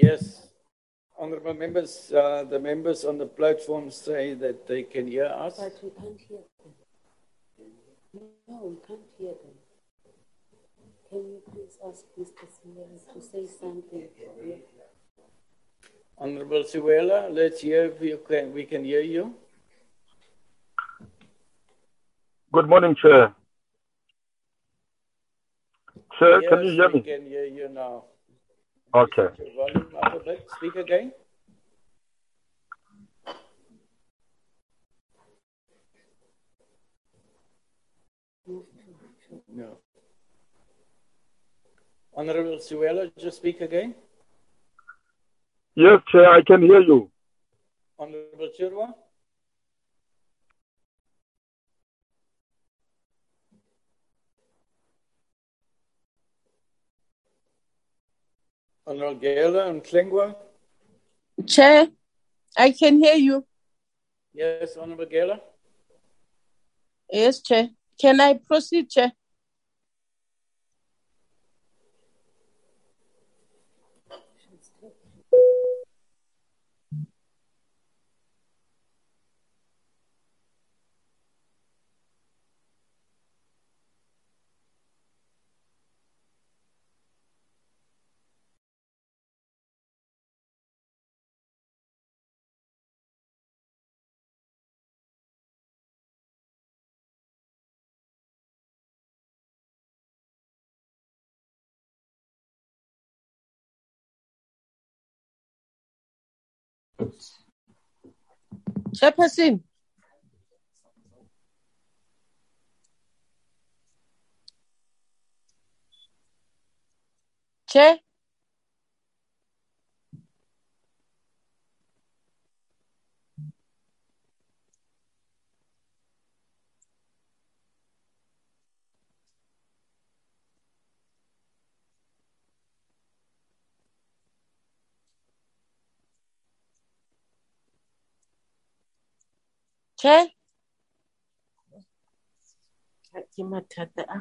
Yes, honorable members, uh, the members on the platform say that they can hear us. But we can't hear them. No, we can't hear them. Can you please ask Mr. Simmons to say something? Honorable Siwela, let's hear if you can, we can hear you. Good morning, Chair. Chair, can you Yes, hear we me? can hear you now. Okay. Volume up a bit. Speak again. No. Honorable Siwela, just speak again. Yes, Chair, I can hear you. Honorable Chirwa. Honorable Gela and Hlengwa. Chair, I can hear you. Yes, Honorable Gela. Yes, Chair. Can I proceed, Chair? Chairperson. Chair. Chair. Ke mathata a.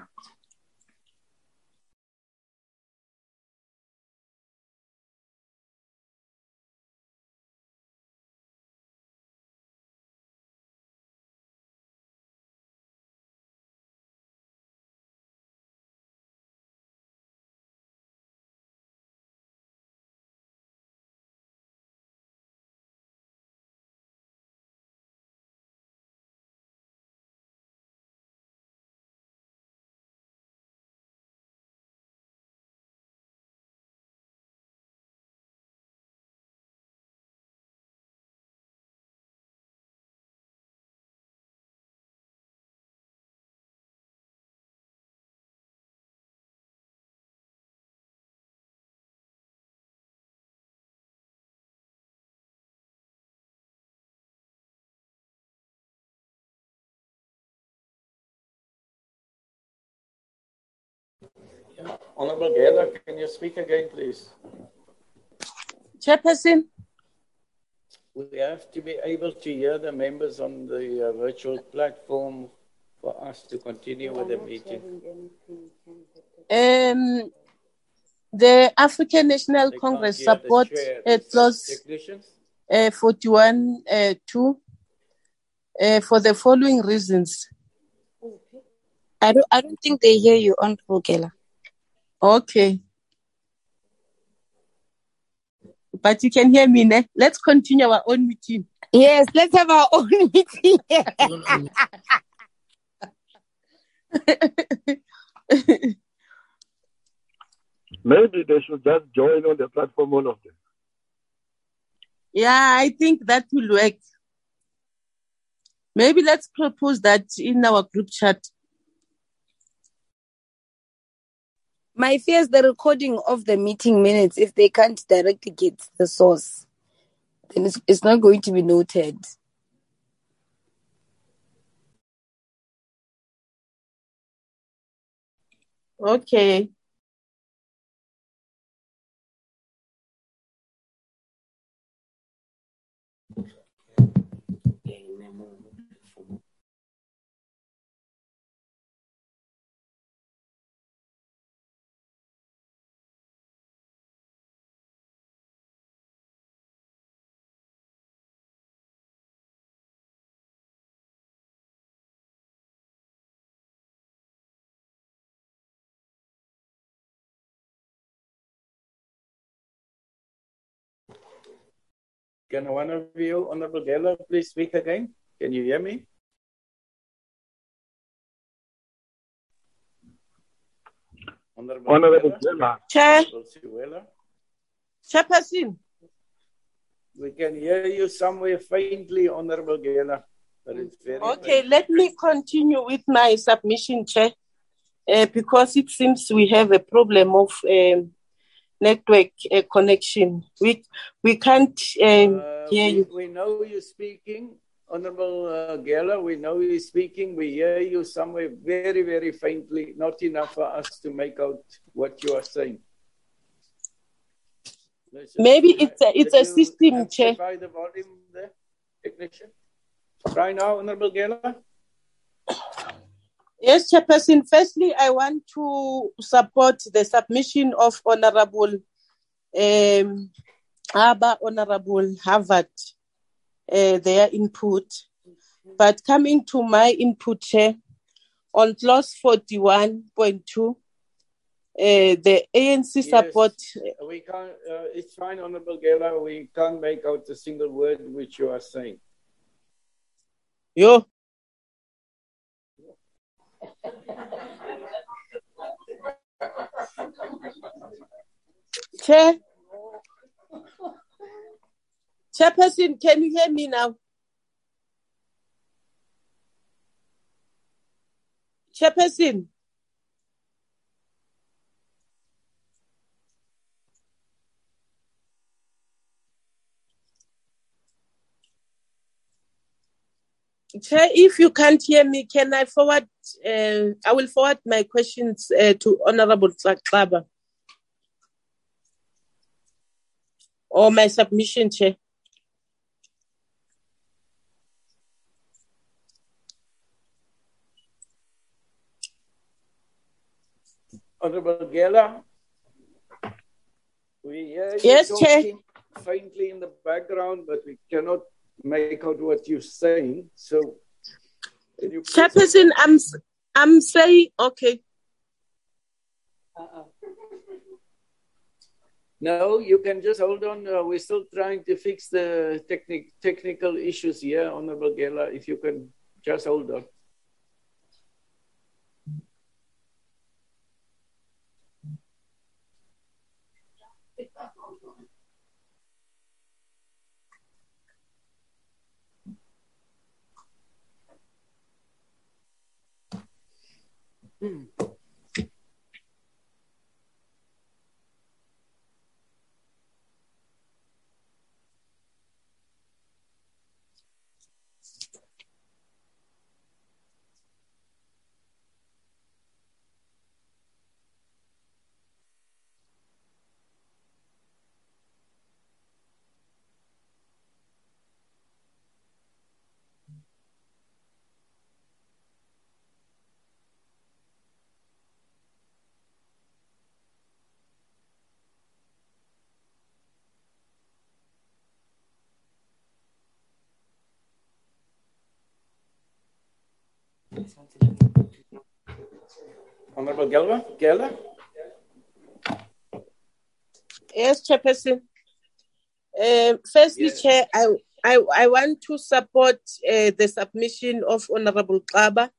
Honorable Gela, can you speak again, please? Chairperson, We have to be able to hear the members on the uh, virtual platform for us to continue with the meeting. um, the African National They Congress hear the support uh, clause Technicians? uh, 41 uh, 2 uh, for the following reasons. I don't, I don't think they hear you, Honorable Gela. Okay. But you can hear me, ne? Let's continue our own meeting. Yes, let's have our own meeting. Maybe they should just join on the platform, all of them. Yeah, I think that will work. Maybe let's propose that in our group chat. My fear is the recording of the meeting minutes, if they can't directly get the source, then it's, it's not going to be noted. Okay. Can one of you, Honorable Gela, please speak again? Can you hear me? Honorable, Honorable Gela? Gela. Chair. Chairperson. We can hear you somewhere faintly, Honorable Gela, but it's very Okay, let me continue with my submission, Chair, uh, because it seems we have a problem of um, network uh, connection. We we can't um, Uh, hear we, you. we know you're speaking, Honorable uh, Gela. We know you're speaking. We hear you somewhere very, very faintly, not enough for us to make out what you are saying. Maybe it's a it's a system, amplify the volume there, technician? Try now, Honorable Gela. Yes, Chairperson. Firstly, I want to support the submission of Honorable um, Abba, Honorable Harvard, uh, their input. But coming to my input, Chair, on clause 41.2, uh, the ANC support. We can't. Uh, it's fine, Honorable Gela. We can't make out a single word which you are saying. Yo. Chair. Chairperson, can you hear me now? Chairperson. Chair, if you can't hear me, can I forward? Uh, I will forward my questions uh, to Honorable Klaba. Or my submission, Chair. Honorable Gela, we hear you Yes, Chair. faintly in the background, but we cannot make out what you're saying. So, can you please- Chairperson, I'm I'm saying okay. No, you can just hold on. Uh, we're still trying to fix the technic- technical issues here, Honorable Gela. If you can just hold on. Mm. Honorable Gelber, Geller? Yes, Chairperson. Uh, firstly, Chair, I, I, I want to support uh, the submission of Honorable Klaba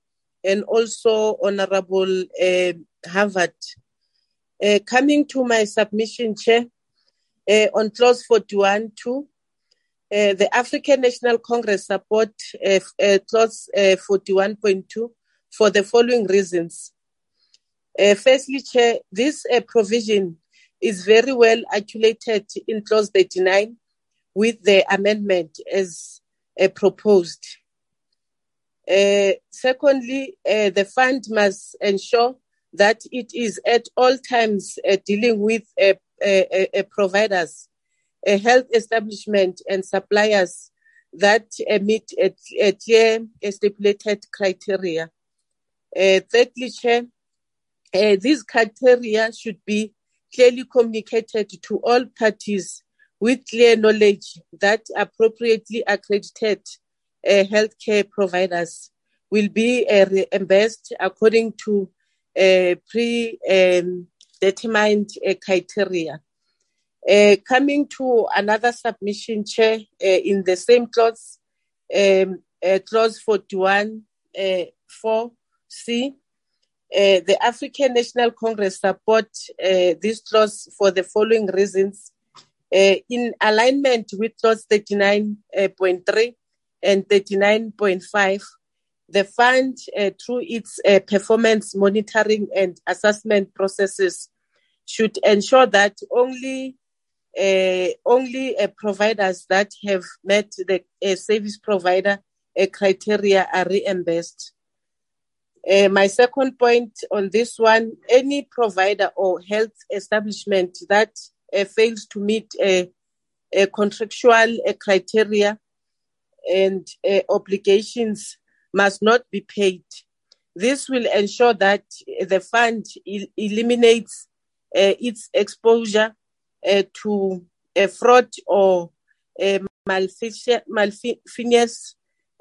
and also Honorable uh, Harvard. Uh, coming to my submission, Chair, uh, on clause 41 2, uh, the African National Congress support uh, uh, clause uh, 41.2 for the following reasons. Firstly, Chair, this provision is very well articulated in clause 39 with the amendment as proposed. Secondly, the fund must ensure that it is at all times dealing with providers, uh, health establishment, and suppliers that meet a, a clear stipulated criteria. Uh, thirdly, Chair, uh, these criteria should be clearly communicated to all parties with clear knowledge that appropriately accredited uh, healthcare providers will be uh, reimbursed according to uh, pre-determined uh, criteria. Uh, coming to another submission, Chair, uh, in the same clause, um, uh, clause 41, uh, 4C, uh, the African National Congress support this clause for the following reasons. In alignment with clause 39.3 and 39.5, the fund, through its performance monitoring and assessment processes, should ensure that only only uh, providers that have met the uh, service provider uh, criteria are reimbursed. Uh, my second point on this one, any provider or health establishment that uh, fails to meet a, a contractual uh, criteria and uh, obligations must not be paid. This will ensure that the fund el- eliminates uh, its exposure uh, to uh, fraud or uh, malfici- malfeasance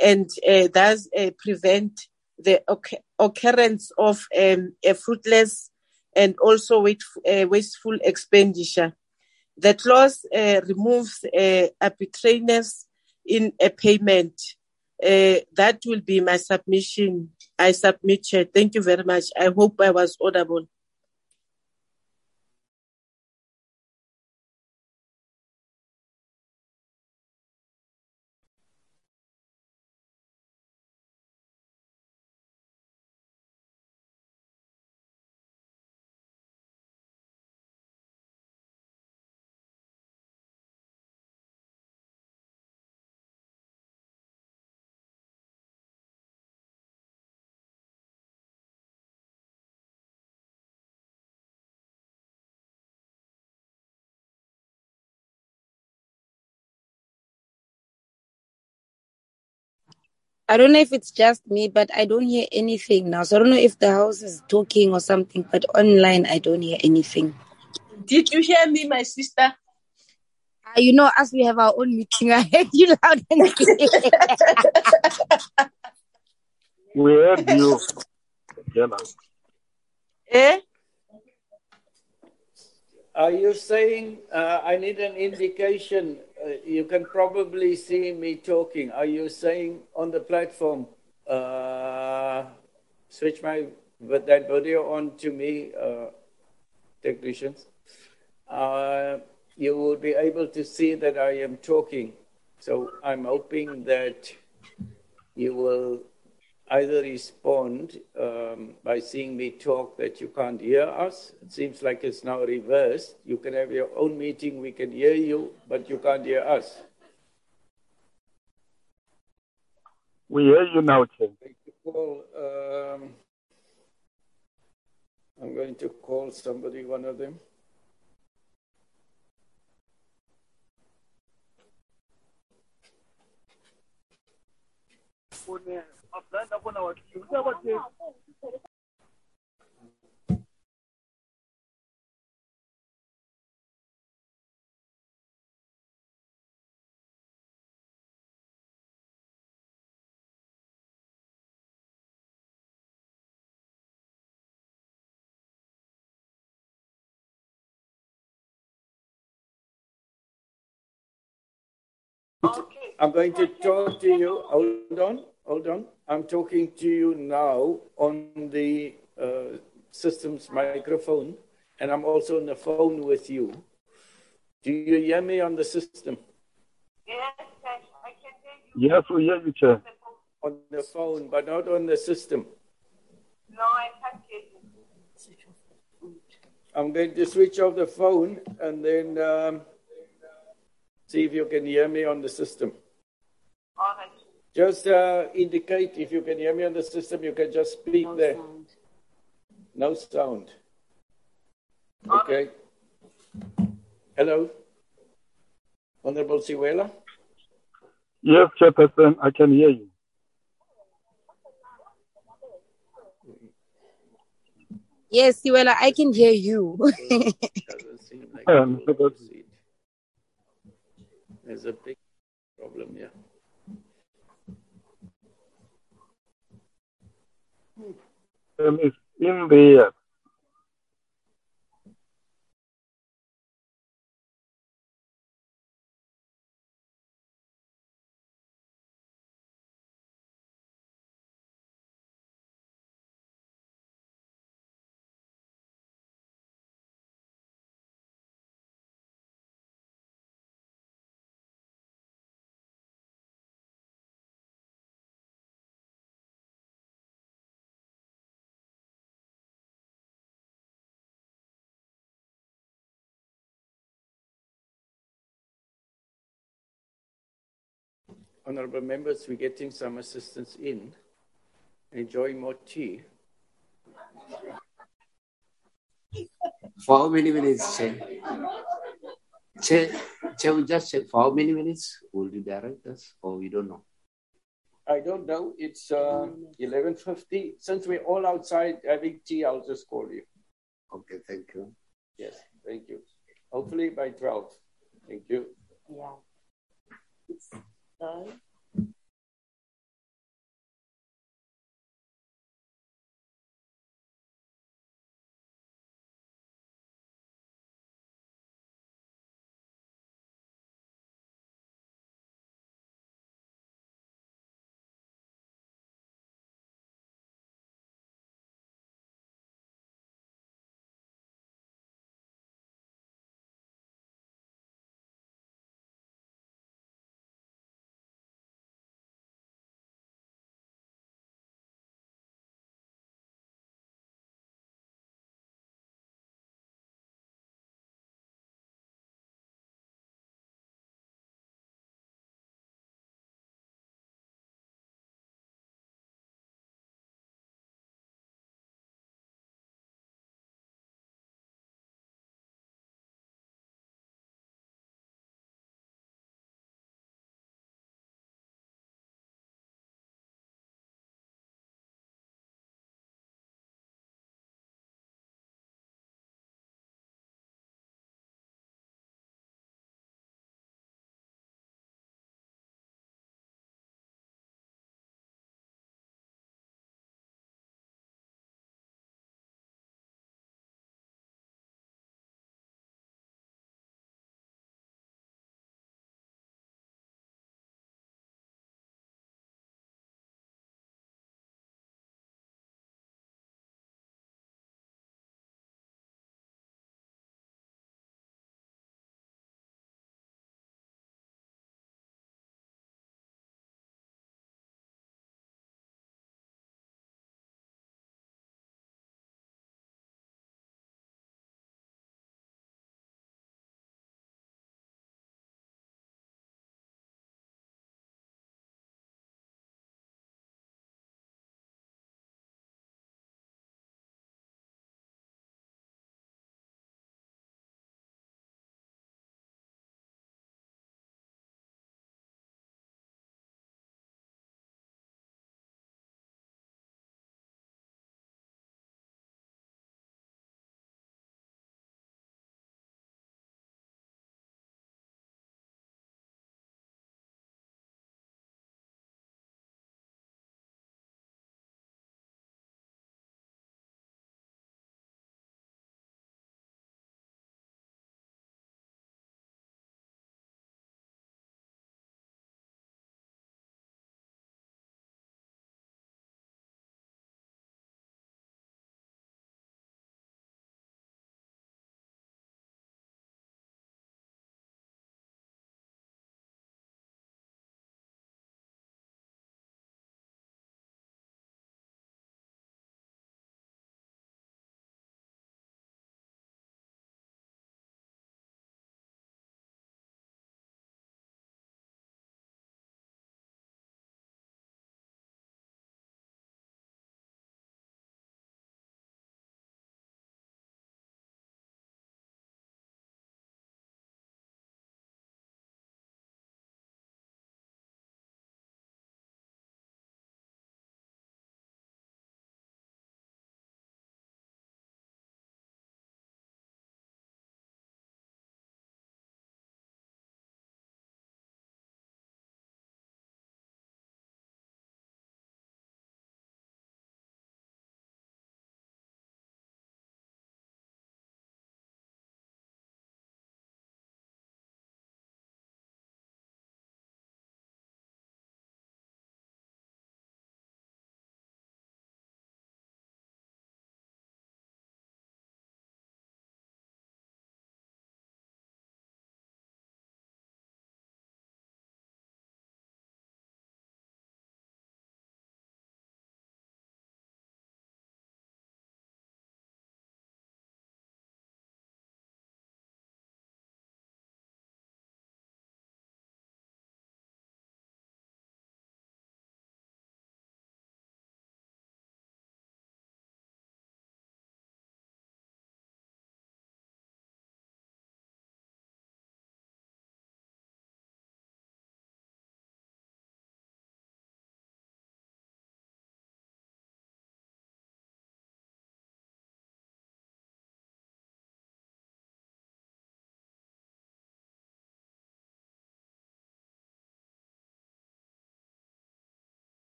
and thus prevent the occur- occurrence of um, a fruitless and also uh, wasteful expenditure. The clause uh, removes uh, arbitrariness in a payment. Uh, that will be my submission. I submit. Thank you very much. I hope I was audible. I don't know if it's just me, but I don't hear anything now. So I don't know if the house is talking or something, but online I don't hear anything. Did you hear me, my sister? Uh, you know, as we have our own meeting, I heard you loud and clear. We heard you, Gemma. Eh? Are you saying uh, I need an indication? You can probably see me talking. Are you saying on the platform, uh, switch my that video on to me, uh, technicians? Uh, you will be able to see that I am talking. So I'm hoping that you will either respond um, by seeing me talk that you can't hear us. It seems like it's now reversed. You can have your own meeting, we can hear you, but you can't hear us. We hear you now, Tim. Um, I'm going to call somebody, one of them. I'm going to talk to you. Hold on, hold on. I'm talking to you now on the uh, system's microphone, and I'm also on the phone with you. Do you hear me on the system? Yes, I can hear you. Yes, we hear you, Chair. On the phone, but not on the system. No, I can't hear you. I'm going to switch off the phone and then um, see if you can hear me on the system. All right. Just uh, indicate if you can hear me on the system, you can just speak there. No sound. Okay. Hello. Honorable Siwela? Yes, Chairperson, I can hear you. Yes, Siwela, I can hear you. Like Um, we will proceed. There's a big problem here. Um, it's in there. Honorable members, we're getting some assistance in. Enjoying more tea. For how many minutes, Chair? Chair, Chair, we just check for how many minutes will you direct us, or we don't know? I don't know. It's uh, 11.50. Since we're all outside having tea, I'll just call you. Okay, thank you. Yes, thank you. Hopefully by 12. Thank you. Yeah. Done.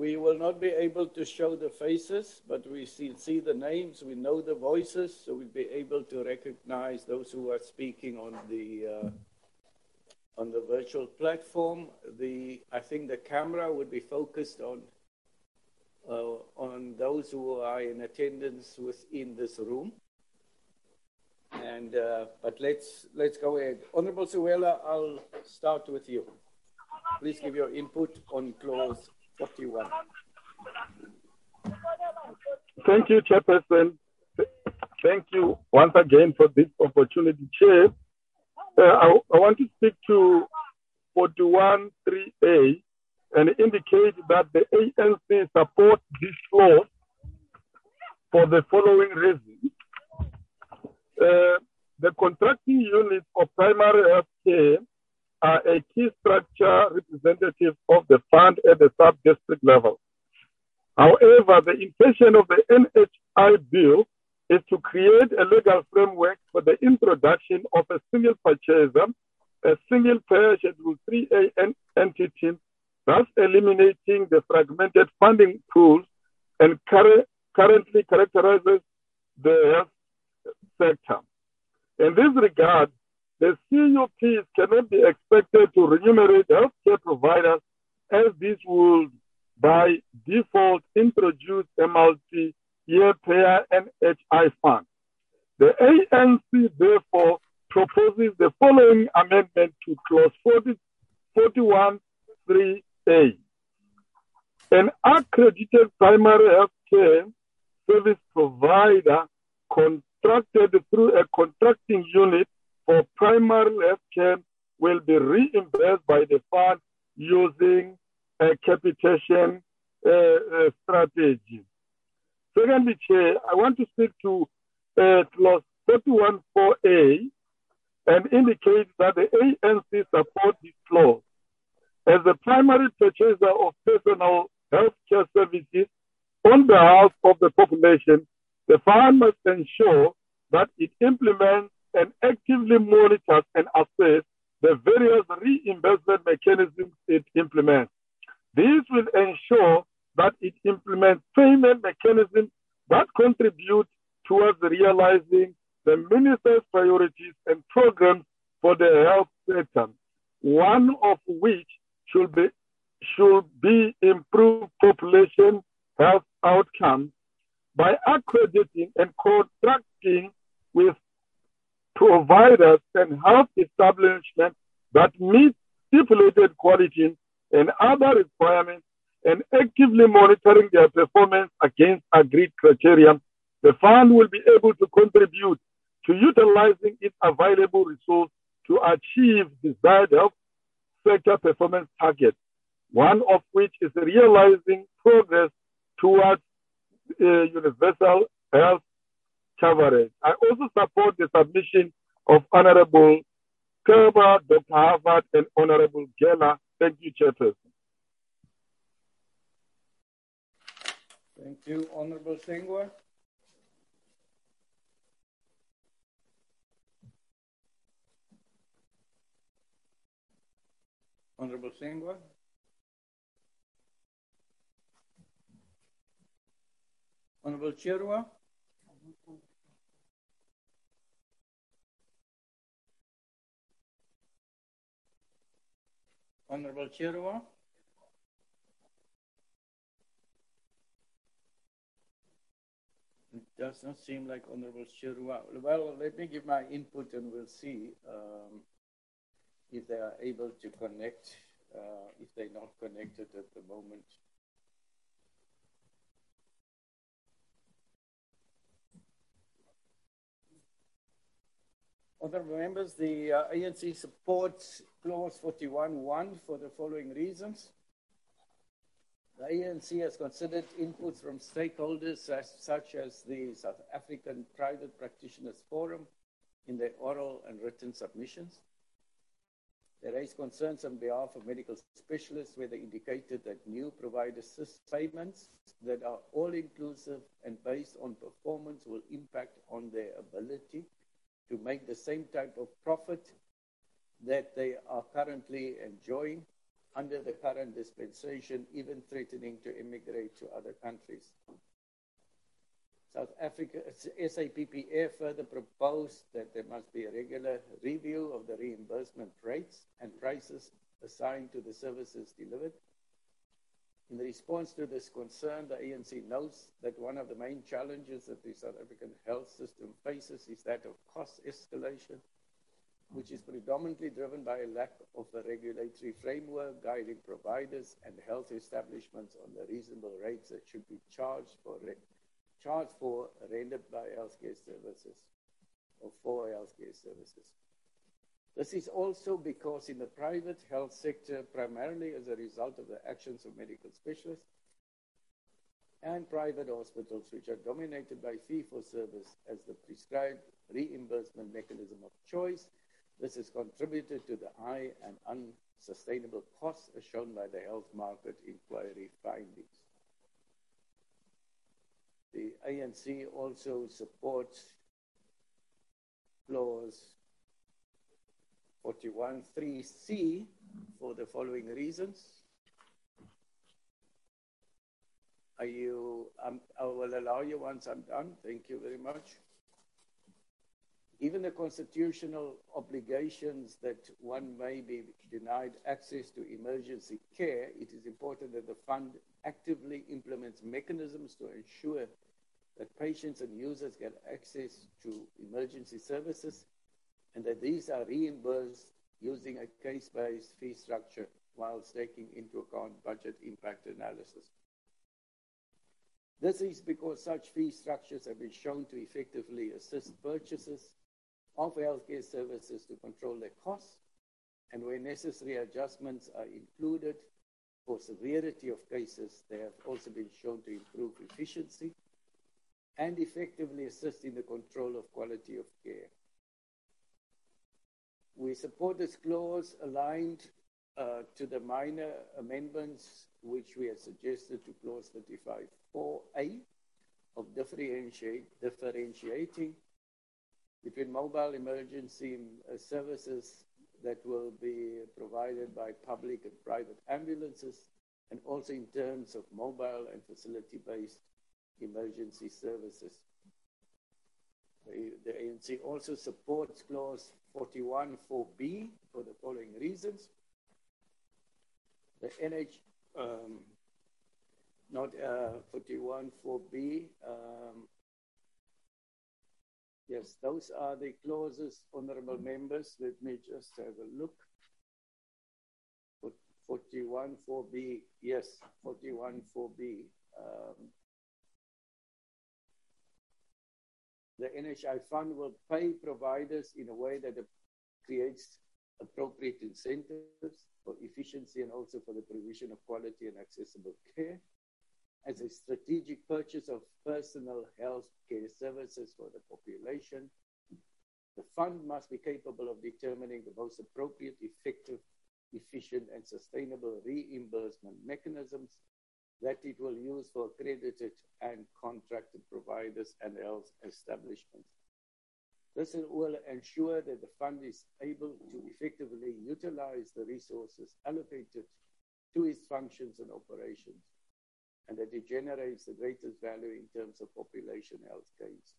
We will not be able to show the faces, but we see, see the names, we know the voices, so we'll be able to recognize those who are speaking on the uh, on the virtual platform. The I think the camera would be focused on uh, on those who are in attendance within this room. And uh, but let's let's go ahead. Honorable Siwela, I'll start with you. Please give your input on clause 41. Thank you, Chairperson. Thank you once again for this opportunity, Chair. Uh, I, I want to speak to 41.3a and indicate that the ANC supports this law for the following reasons. Uh, the contracting units of primary health care are a key structure representative of the fund at the sub-district level. However, the intention of the NHI bill is to create a legal framework for the introduction of a single purchaser, a single payer Schedule 3A entity, thus eliminating the fragmented funding pools and cur- currently characterizes the health sector. In this regard, the CUPs cannot be expected to remunerate healthcare providers as this would, by default, introduce a multi-year payer NHI fund. The ANC therefore proposes the following amendment to clause 40, 41.3a. An accredited primary health care service provider contracted through a contracting unit for primary health care will be reimbursed by the fund using a capitation uh, uh, strategy. Secondly, Chair, I want to speak to uh, clause 31.4a and indicate that the ANC supports this clause. As the primary purchaser of personal health care services on behalf of the population, the fund must ensure that it implements and actively monitors and assess the various reimbursement mechanisms it implements. This will ensure that it implements payment mechanisms that contribute towards realizing the minister's priorities and programs for the health sector, one of which should be, should be improved population health outcomes by accrediting and contracting with providers and health establishments that meet stipulated quality and other requirements and actively monitoring their performance against agreed criteria, the fund will be able to contribute to utilizing its available resources to achieve desired health sector performance targets, one of which is realizing progress towards uh, universal health coverage. I also support the submission of Honorable Kerber, Dr. Harvard, and Honorable Gela. Thank you, Chairperson. Thank you, Honorable Hlengwa. Honorable Hlengwa. Honorable Chirwa. Honorable Chirwa. It does not seem like Honorable Chirwa. Well, let me give my input and we'll see um, if they are able to connect, uh, if they're not connected at the moment. Honorable members, the uh, ANC supports clause 41.1 for the following reasons. The ANC has considered inputs from stakeholders as, such as the South African Private Practitioners Forum in their oral and written submissions. They raised concerns on behalf of medical specialists where they indicated that new provider payments that are all inclusive and based on performance will impact on their ability to make the same type of profit that they are currently enjoying. under the current dispensation, even threatening to immigrate to other countries. South Africa, SAPPF further proposed that there must be a regular review of the reimbursement rates and prices assigned to the services delivered. In response to this concern, the ANC notes that one of the main challenges that the South African health system faces is that of cost escalation, which is predominantly driven by a lack of a regulatory framework guiding providers and health establishments on the reasonable rates that should be charged for charged for rendered by healthcare services or for healthcare services. This is also because in the private health sector, primarily as a result of the actions of medical specialists and private hospitals, which are dominated by fee for service as the prescribed reimbursement mechanism of choice, this has contributed to the high and unsustainable costs as shown by the health market inquiry findings. The ANC also supports clause 41.3c for the following reasons. Are you, um, I will allow you once I'm done. Thank you very much. Even the constitutional obligations that one may be denied access to emergency care, it is important that the fund actively implements mechanisms to ensure that patients and users get access to emergency services and that these are reimbursed using a case-based fee structure whilst taking into account budget impact analysis. This is because such fee structures have been shown to effectively assist purchasers of healthcare services to control their costs, and where necessary adjustments are included for severity of cases, they have also been shown to improve efficiency and effectively assist in the control of quality of care. We support this clause aligned uh, to the minor amendments which we have suggested to clause 35.4a of differentiating between mobile emergency uh, services that will be provided by public and private ambulances, and also in terms of mobile and facility-based emergency services. The, ANC also supports clause 41 4B for the following reasons. The NH, um, not uh, 41 4B, um, yes, those are the clauses, honorable members. Let me just have a look. 41 4B, yes, 41 4B. Um, the NHI fund will pay providers in a way that creates appropriate incentives for efficiency and also for the provision of quality and accessible care. As a strategic purchase of personal health care services for the population, the fund must be capable of determining the most appropriate, effective, efficient, and sustainable reimbursement mechanisms that it will use for accredited and contracted providers and health establishments. This will ensure that the fund is able to effectively utilize the resources allocated to its functions and operations, and that it generates the greatest value in terms of population health gains.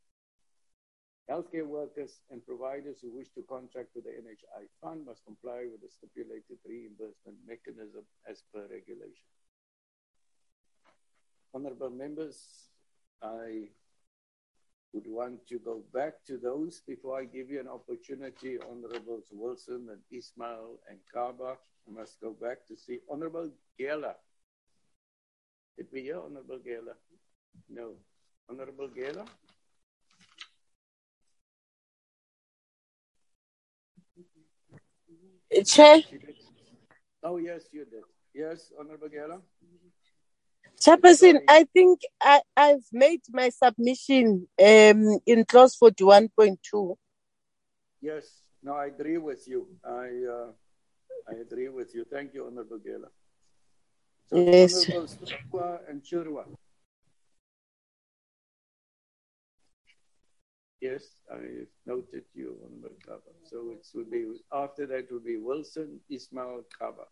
Healthcare workers and providers who wish to contract with the NHI fund must comply with the stipulated reimbursement mechanism as per regulation. Honorable members, I would want to go back to those before I give you an opportunity, Honorables Wilson and Ismail and Kaba. I must go back to see Honorable Gela. Did we hear Honorable Gela? No. Honorable Gela? Chair. Oh, yes, you did. Yes, Honorable Gela? Chairperson, I think I, I've made my submission um, in clause 41.2. Yes, no, I agree with you. I uh, I agree with you. Thank you, Honorable Gela. So, Yes. Honorable Stukwa and Chirwa. Yes, I noted you, Honorable Kaba. So it would be, after that would be Wilson, Ismail, Kaba.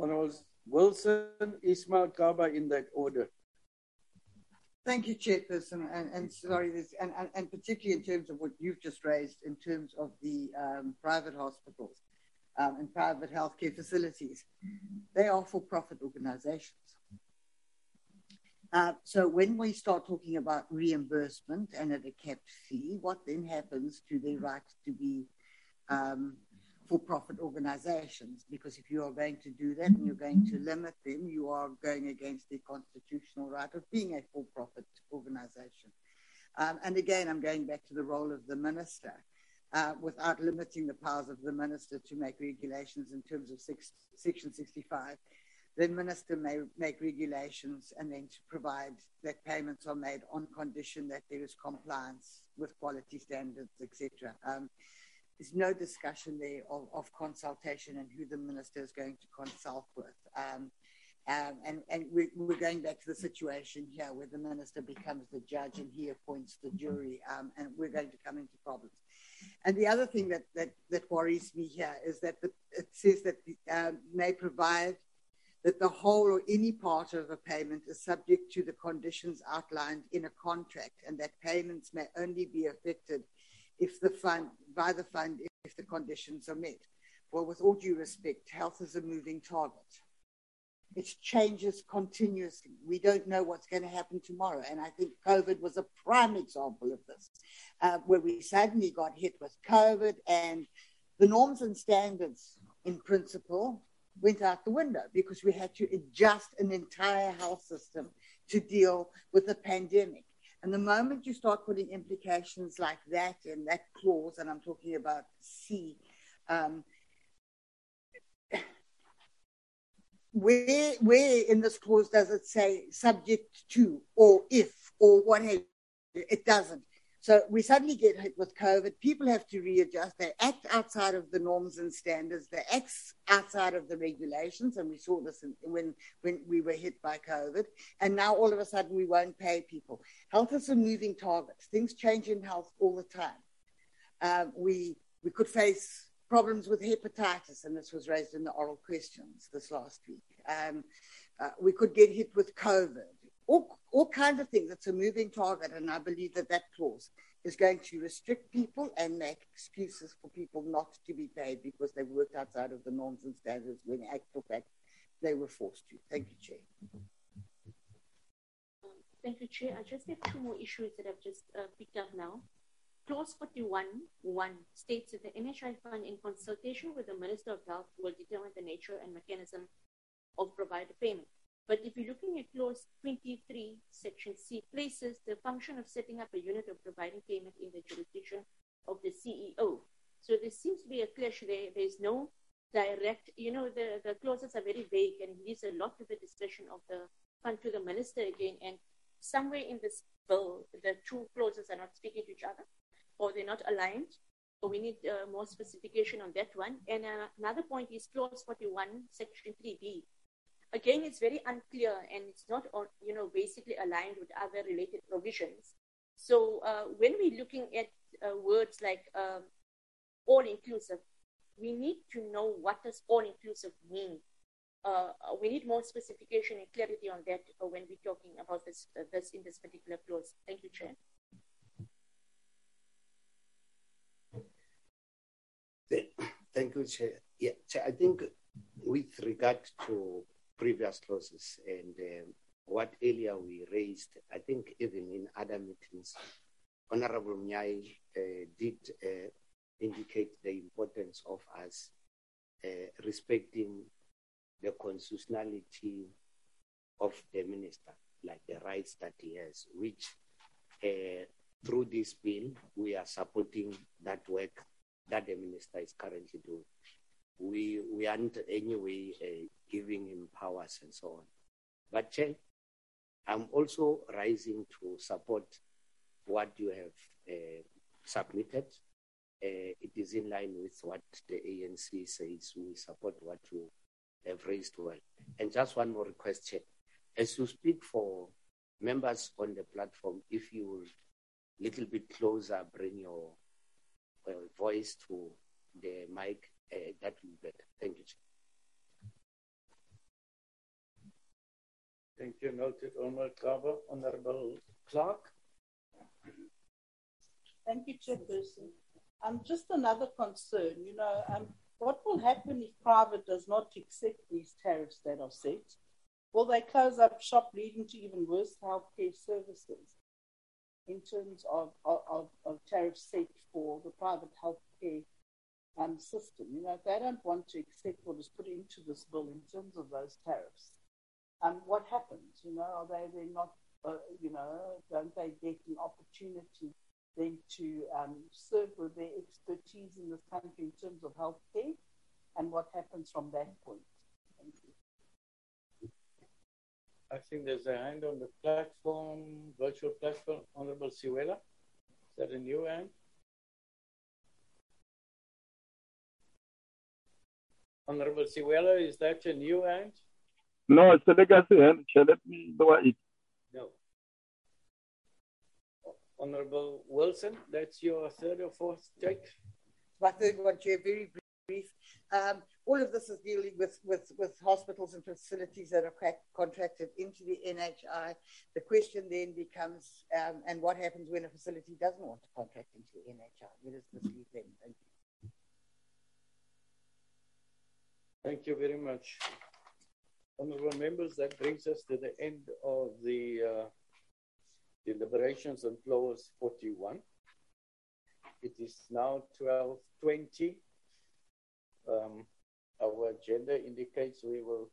Honorables Wilson, Ismail Kaba in that order. Thank you, Chairperson, and, and sorry, this, and, and, and particularly in terms of what you've just raised in terms of the um, private hospitals um, and private healthcare facilities. They are for-profit organizations. Uh, so when we start talking about reimbursement and at a capped fee, what then happens to their right to be um, for-profit organizations? Because if you are going to do that and you're going to limit them, you are going against the constitutional right of being a for-profit organization. Um, and again, I'm going back to the role of the minister. Uh, without limiting the powers of the minister to make regulations in terms of six, Section 65, the minister may make regulations and then to provide that payments are made on condition that there is compliance with quality standards, etc. there's no discussion there of, of, consultation and who the minister is going to consult with. Um, um, and and we, are going back to the situation here where the minister becomes the judge and he appoints the jury, um, and we're going to come into problems. And the other thing that, that, that worries me here is that the, it says that the, um, may provide that the whole or any part of a payment is subject to the conditions outlined in a contract and that payments may only be affected if the fund by the fund if the conditions are met. Well, with all due respect, health is a moving target. It changes continuously. We don't know what's going to happen tomorrow. And I think COVID was a prime example of this, uh, where we suddenly got hit with COVID and the norms and standards in principle went out the window because we had to adjust an entire health system to deal with the pandemic. And the moment you start putting implications like that in that clause, and I'm talking about C, um, where where in this clause does it say subject to or if or what have it doesn't so we suddenly get hit with COVID. People have to readjust. They act outside of the norms and standards. They act outside of the regulations. And we saw this in, when, when we were hit by COVID. And now all of a sudden we won't pay people. Health is a moving target. Things change in health all the time. Um, we, we could face problems with hepatitis, and this was raised in the oral questions this last week. Um, uh, we could get hit with COVID all, all kinds of things. It's a moving target, and I believe that that clause is going to restrict people and make excuses for people not to be paid because they worked outside of the norms and standards when, in actual fact, they were forced to. Thank you, Chair. Thank you, Chair. I just have two more issues that I've just uh, picked up now. Clause 41 1 states that the NHI Fund, in consultation with the Minister of Health, will determine the nature and mechanism of provider payment. But if you're looking at clause 23, section C, places the function of setting up a unit of providing payment in the jurisdiction of the CEO. So there seems to be a clash there. There's no direct, you know, the, the clauses are very vague and leaves a lot to the discretion of the fund to the minister again. And somewhere in this bill, the two clauses are not speaking to each other or they're not aligned. So we need uh, more specification on that one. And uh, another point is clause 41, section 3B again, it's very unclear and it's not, you know, basically aligned with other related provisions. So uh, when we're looking at uh, words like um, all inclusive, we need to know what does all inclusive mean. Uh, we need more specification and clarity on that uh, when we're talking about this, uh, this in this particular clause. Thank you, Chair. Thank you, Chair. Yeah, Chair, I think with regard to previous clauses and um, what earlier we raised, I think even in other meetings, Honorable Mnyai uh, did uh, indicate the importance of us uh, respecting the constitutionality of the minister, like the rights that he has, which uh, through this bill, we are supporting that work that the minister is currently doing. We we aren't anyway uh, giving him powers and so on. But Chair, I'm also rising to support what you have uh, submitted. Uh, it is in line with what the ANC says. We support what you have raised well. And just one more request, Chair. As you speak for members on the platform, if you will little bit closer bring your uh, voice to the mic uh, that will be better. Thank you. Thank you. Noted. Honorable Kaba. Honorable Clarke. Thank you, Chairperson. Um, just another concern, you know, um, what will happen if private does not accept these tariffs that are set? Will they close up shop, leading to even worse healthcare services in terms of, of, of tariffs set for the private healthcare um, system? You know, if they don't want to accept what is put into this bill in terms of those tariffs, um, what happens? You know, are they then not, uh, you know, don't they get an opportunity then to um, serve with their expertise in this country in terms of healthcare? And what happens from that point? Thank you. I think there's a hand on the platform, virtual platform. Honorable Siwela. Is that a new hand? Honorable Siwela, is that a new hand? No, it's a legacy hand. Chair, let me lower it. No. Honorable Wilson, that's your third or fourth take? My third one, Chair, very brief. Um, all of this is dealing with, with, with hospitals and facilities that are crack, contracted into the NHI. The question then becomes, um, and what happens when a facility doesn't want to contract into the NHI? Where does this leave them? Thank you. Thank you very much. Honorable members, that brings us to the end of the uh, deliberations on clause 41. It is now 12.20. Um, our agenda indicates we will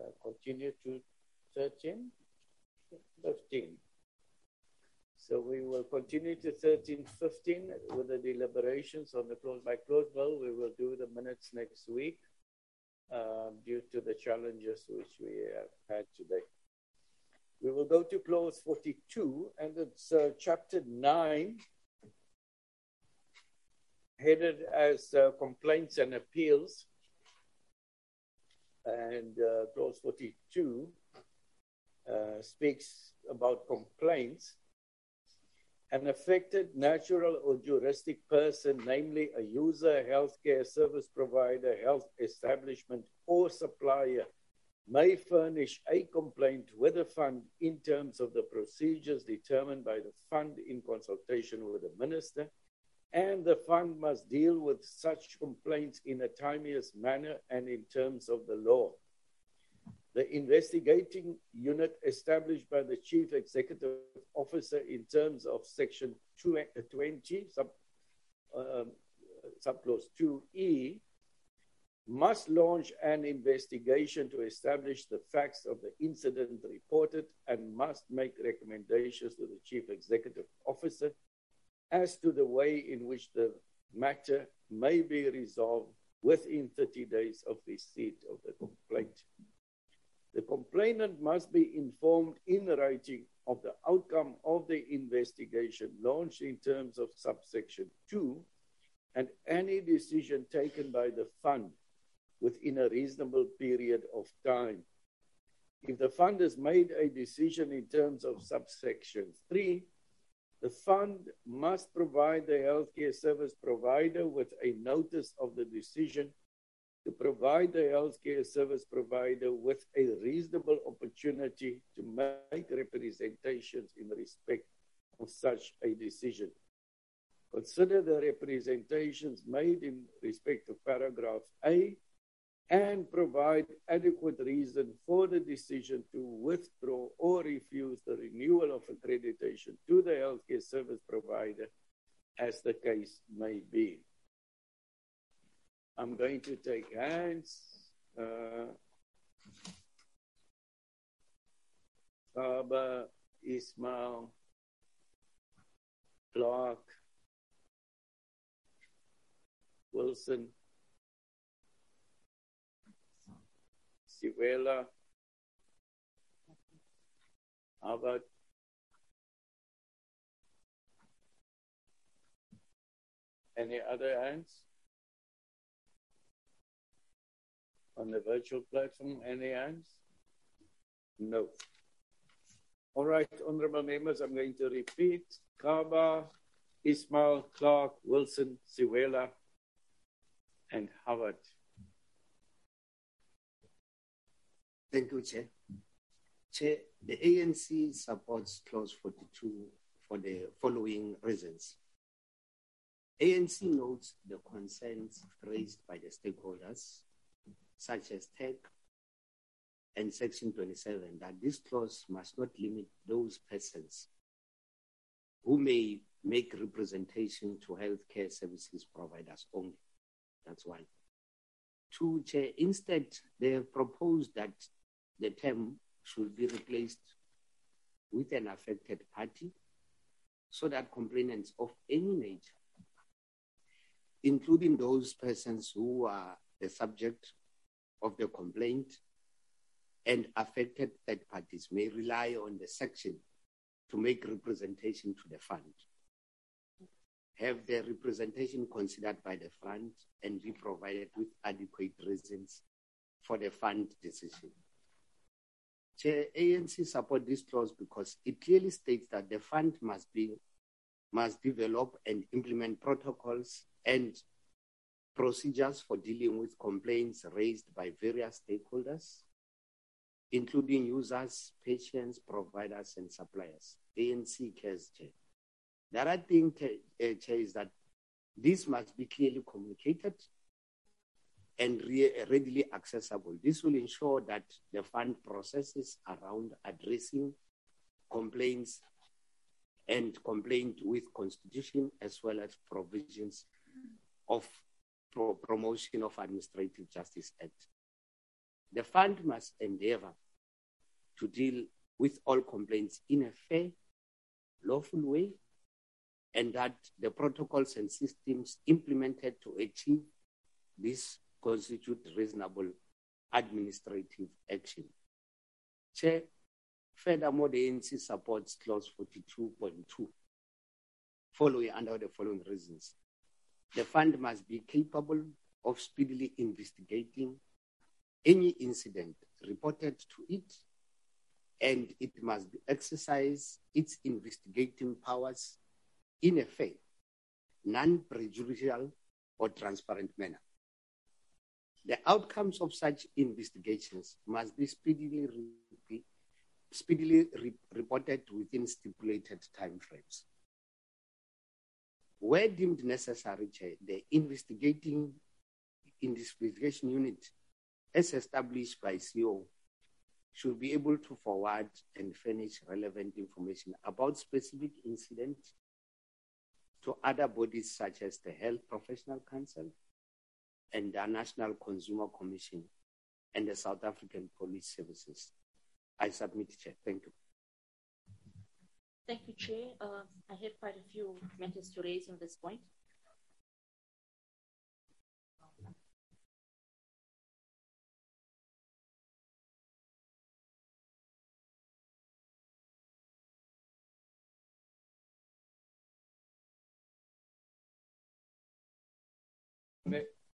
uh, continue to 13, 15. So we will continue to 13, 15 with the deliberations on the clause by clause bill. We will do the minutes next week uh, due to the challenges which we have had today. We will go to clause 42, and it's uh, chapter 9, headed as uh, complaints and appeals. And uh, clause 42 uh, speaks about complaints. An affected natural or juristic person, namely a user, healthcare service provider, health establishment, or supplier, may furnish a complaint with the fund in terms of the procedures determined by the fund in consultation with the minister, and the fund must deal with such complaints in a timeliest manner and in terms of the law. The investigating unit established by the chief executive officer in terms of section 20, sub, um, subclause 2E, must launch an investigation to establish the facts of the incident reported and must make recommendations to the chief executive officer as to the way in which the matter may be resolved within 30 days of receipt of the complaint. The complainant must be informed in writing of the outcome of the investigation launched in terms of subsection 2 and any decision taken by the fund within a reasonable period of time. If the fund has made a decision in terms of subsection 3, the fund must provide the healthcare service provider with a notice of the decision to provide the healthcare service provider with a reasonable opportunity to make representations in respect of such a decision. Consider the representations made in respect of paragraph A and provide adequate reason for the decision to withdraw or refuse the renewal of accreditation to the healthcare service provider as the case may be. I'm going to take hands. Uh, Baba, Ismail, Clarke, Wilson, Siwela, Harvard, any other hands? On the virtual platform, any hands? No. All right, honorable members, I'm going to repeat. Kaba, Ismail, Clarke, Wilson, Siwela, and Howard. Thank you, Chair. Chair, the ANC supports clause 42 for the following reasons. ANC notes the concerns raised by the stakeholders, such as TAC and Section 27, that this clause must not limit those persons who may make representation to healthcare services providers only. That's one. Two, Chair, instead, they have proposed that the term should be replaced with an affected party so that complainants of any nature, including those persons who are the subject of the complaint and affected third parties, may rely on the section to make representation to the fund. Have their representation considered by the fund and be provided with adequate reasons for the fund decision. Chair, ANC support this clause because it clearly states that the fund must be must develop and implement protocols and procedures for dealing with complaints raised by various stakeholders, including users, patients, providers, and suppliers. ANC cares, Chair. The other thing, uh, is that this must be clearly communicated and re- readily accessible. This will ensure that the fund processes around addressing complaints and complaint with constitution as well as provisions of pro- promotion of administrative justice act. The fund must endeavor to deal with all complaints in a fair, lawful way, and that the protocols and systems implemented to achieve this constitute reasonable administrative action. Chair, furthermore, the ANC supports clause 42.2, following under the following reasons. The fund must be capable of speedily investigating any incident reported to it, and it must exercise its investigating powers in a fair, non prejudicial, or transparent manner. The outcomes of such investigations must be speedily, re- speedily re- reported within stipulated timeframes. Where deemed necessary, the investigating investigation unit, as established by CO, should be able to forward and furnish relevant information about specific incidents to other bodies such as the Health Professional Council and the National Consumer Commission and the South African Police Services. I submit, Chair. Thank you. Thank you, Chair. Uh, I have quite a few matters to raise on this point.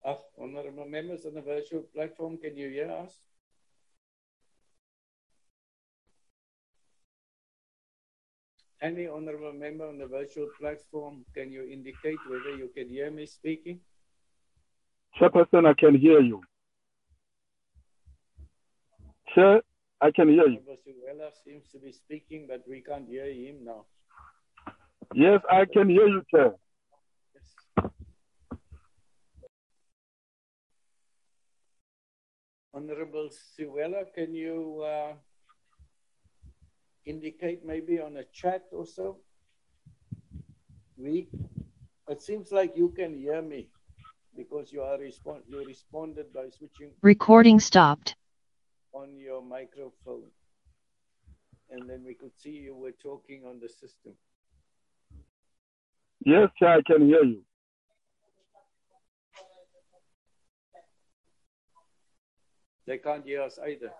Uh, honorable members on the virtual platform, can you hear us? Any honorable member on the virtual platform, can you indicate whether you can hear me speaking? Chairperson, I can hear you. Chair, I can hear you. Siwela seems to be speaking, but we can't hear him now. Yes, I can hear you, Chair. Honorable Siwela, can you uh, indicate maybe on a chat or so? We, it seems like you can hear me because you are respond you responded by switching Recording stopped. on your microphone. And then we could see you were talking on the system. Yes, Chair, I can hear you. They can't hear us either.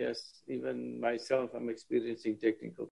Yes, even myself, I'm experiencing technical.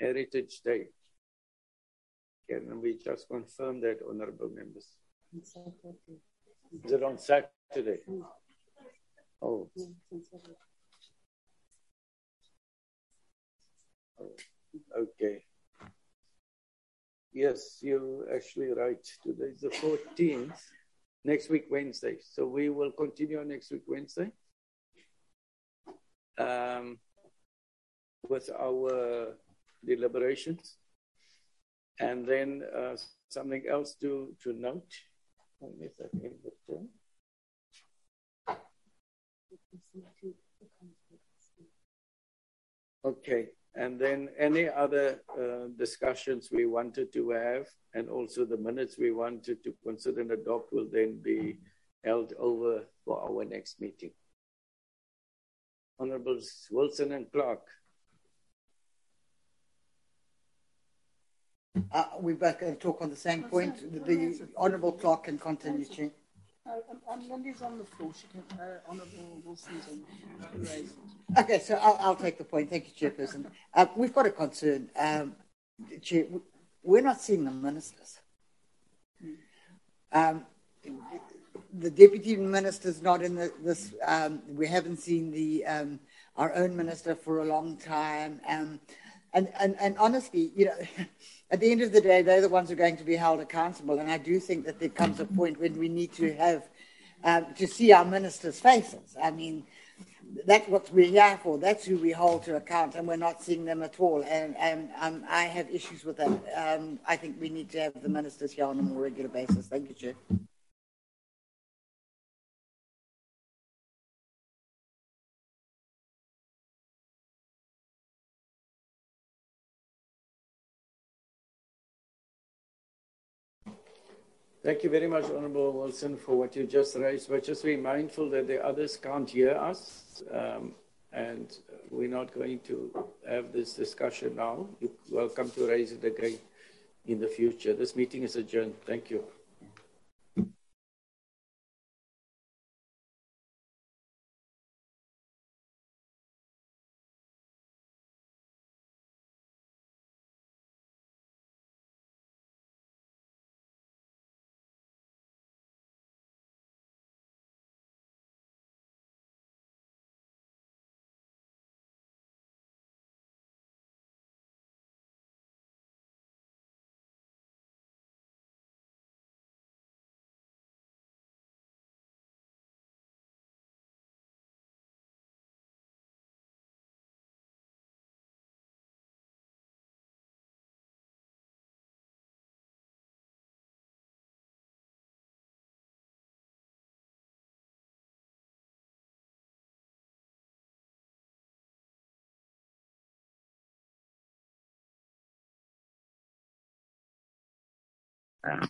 Heritage Day. Can we just confirm that, honorable members? Is it on Saturday? Oh. Okay. Yes, you're actually right. Today's the 14th. Next week, Wednesday. So we will continue next week, Wednesday. Um, with our deliberations. And then uh, something else to, to note. Okay, and then any other uh, discussions we wanted to have, and also the minutes we wanted to consider and adopt will then be held over for our next meeting. Honorables Wilson and Clarke. Uh, we're both going to talk on the same point. The, the Honourable Clarke can continue, Chair. Uh, um, um, Lindy's on the floor. She can, uh, Honourable Wilson's on can. Okay, so I'll, I'll take the point. Thank you, Chairperson. Uh, we've got a concern. Um, Chair, we're not seeing the ministers. Um, the deputy minister's not in the, this. Um, we haven't seen the um, our own minister for a long time. And, and, and honestly, you know, at the end of the day, they're the ones who are going to be held accountable. And I do think that there comes a point when we need to have um, to see our ministers' faces. I mean, that's what we're here for. That's who we hold to account, and we're not seeing them at all. And, and um, I have issues with that. Um, I think we need to have the ministers here on a more regular basis. Thank you, Chair. Thank you very much, Honorable Wilson, for what you just raised. But just be mindful that the others can't hear us, um, and we're not going to have this discussion now. You're welcome to raise it again in the future. This meeting is adjourned. Thank you. 嗯。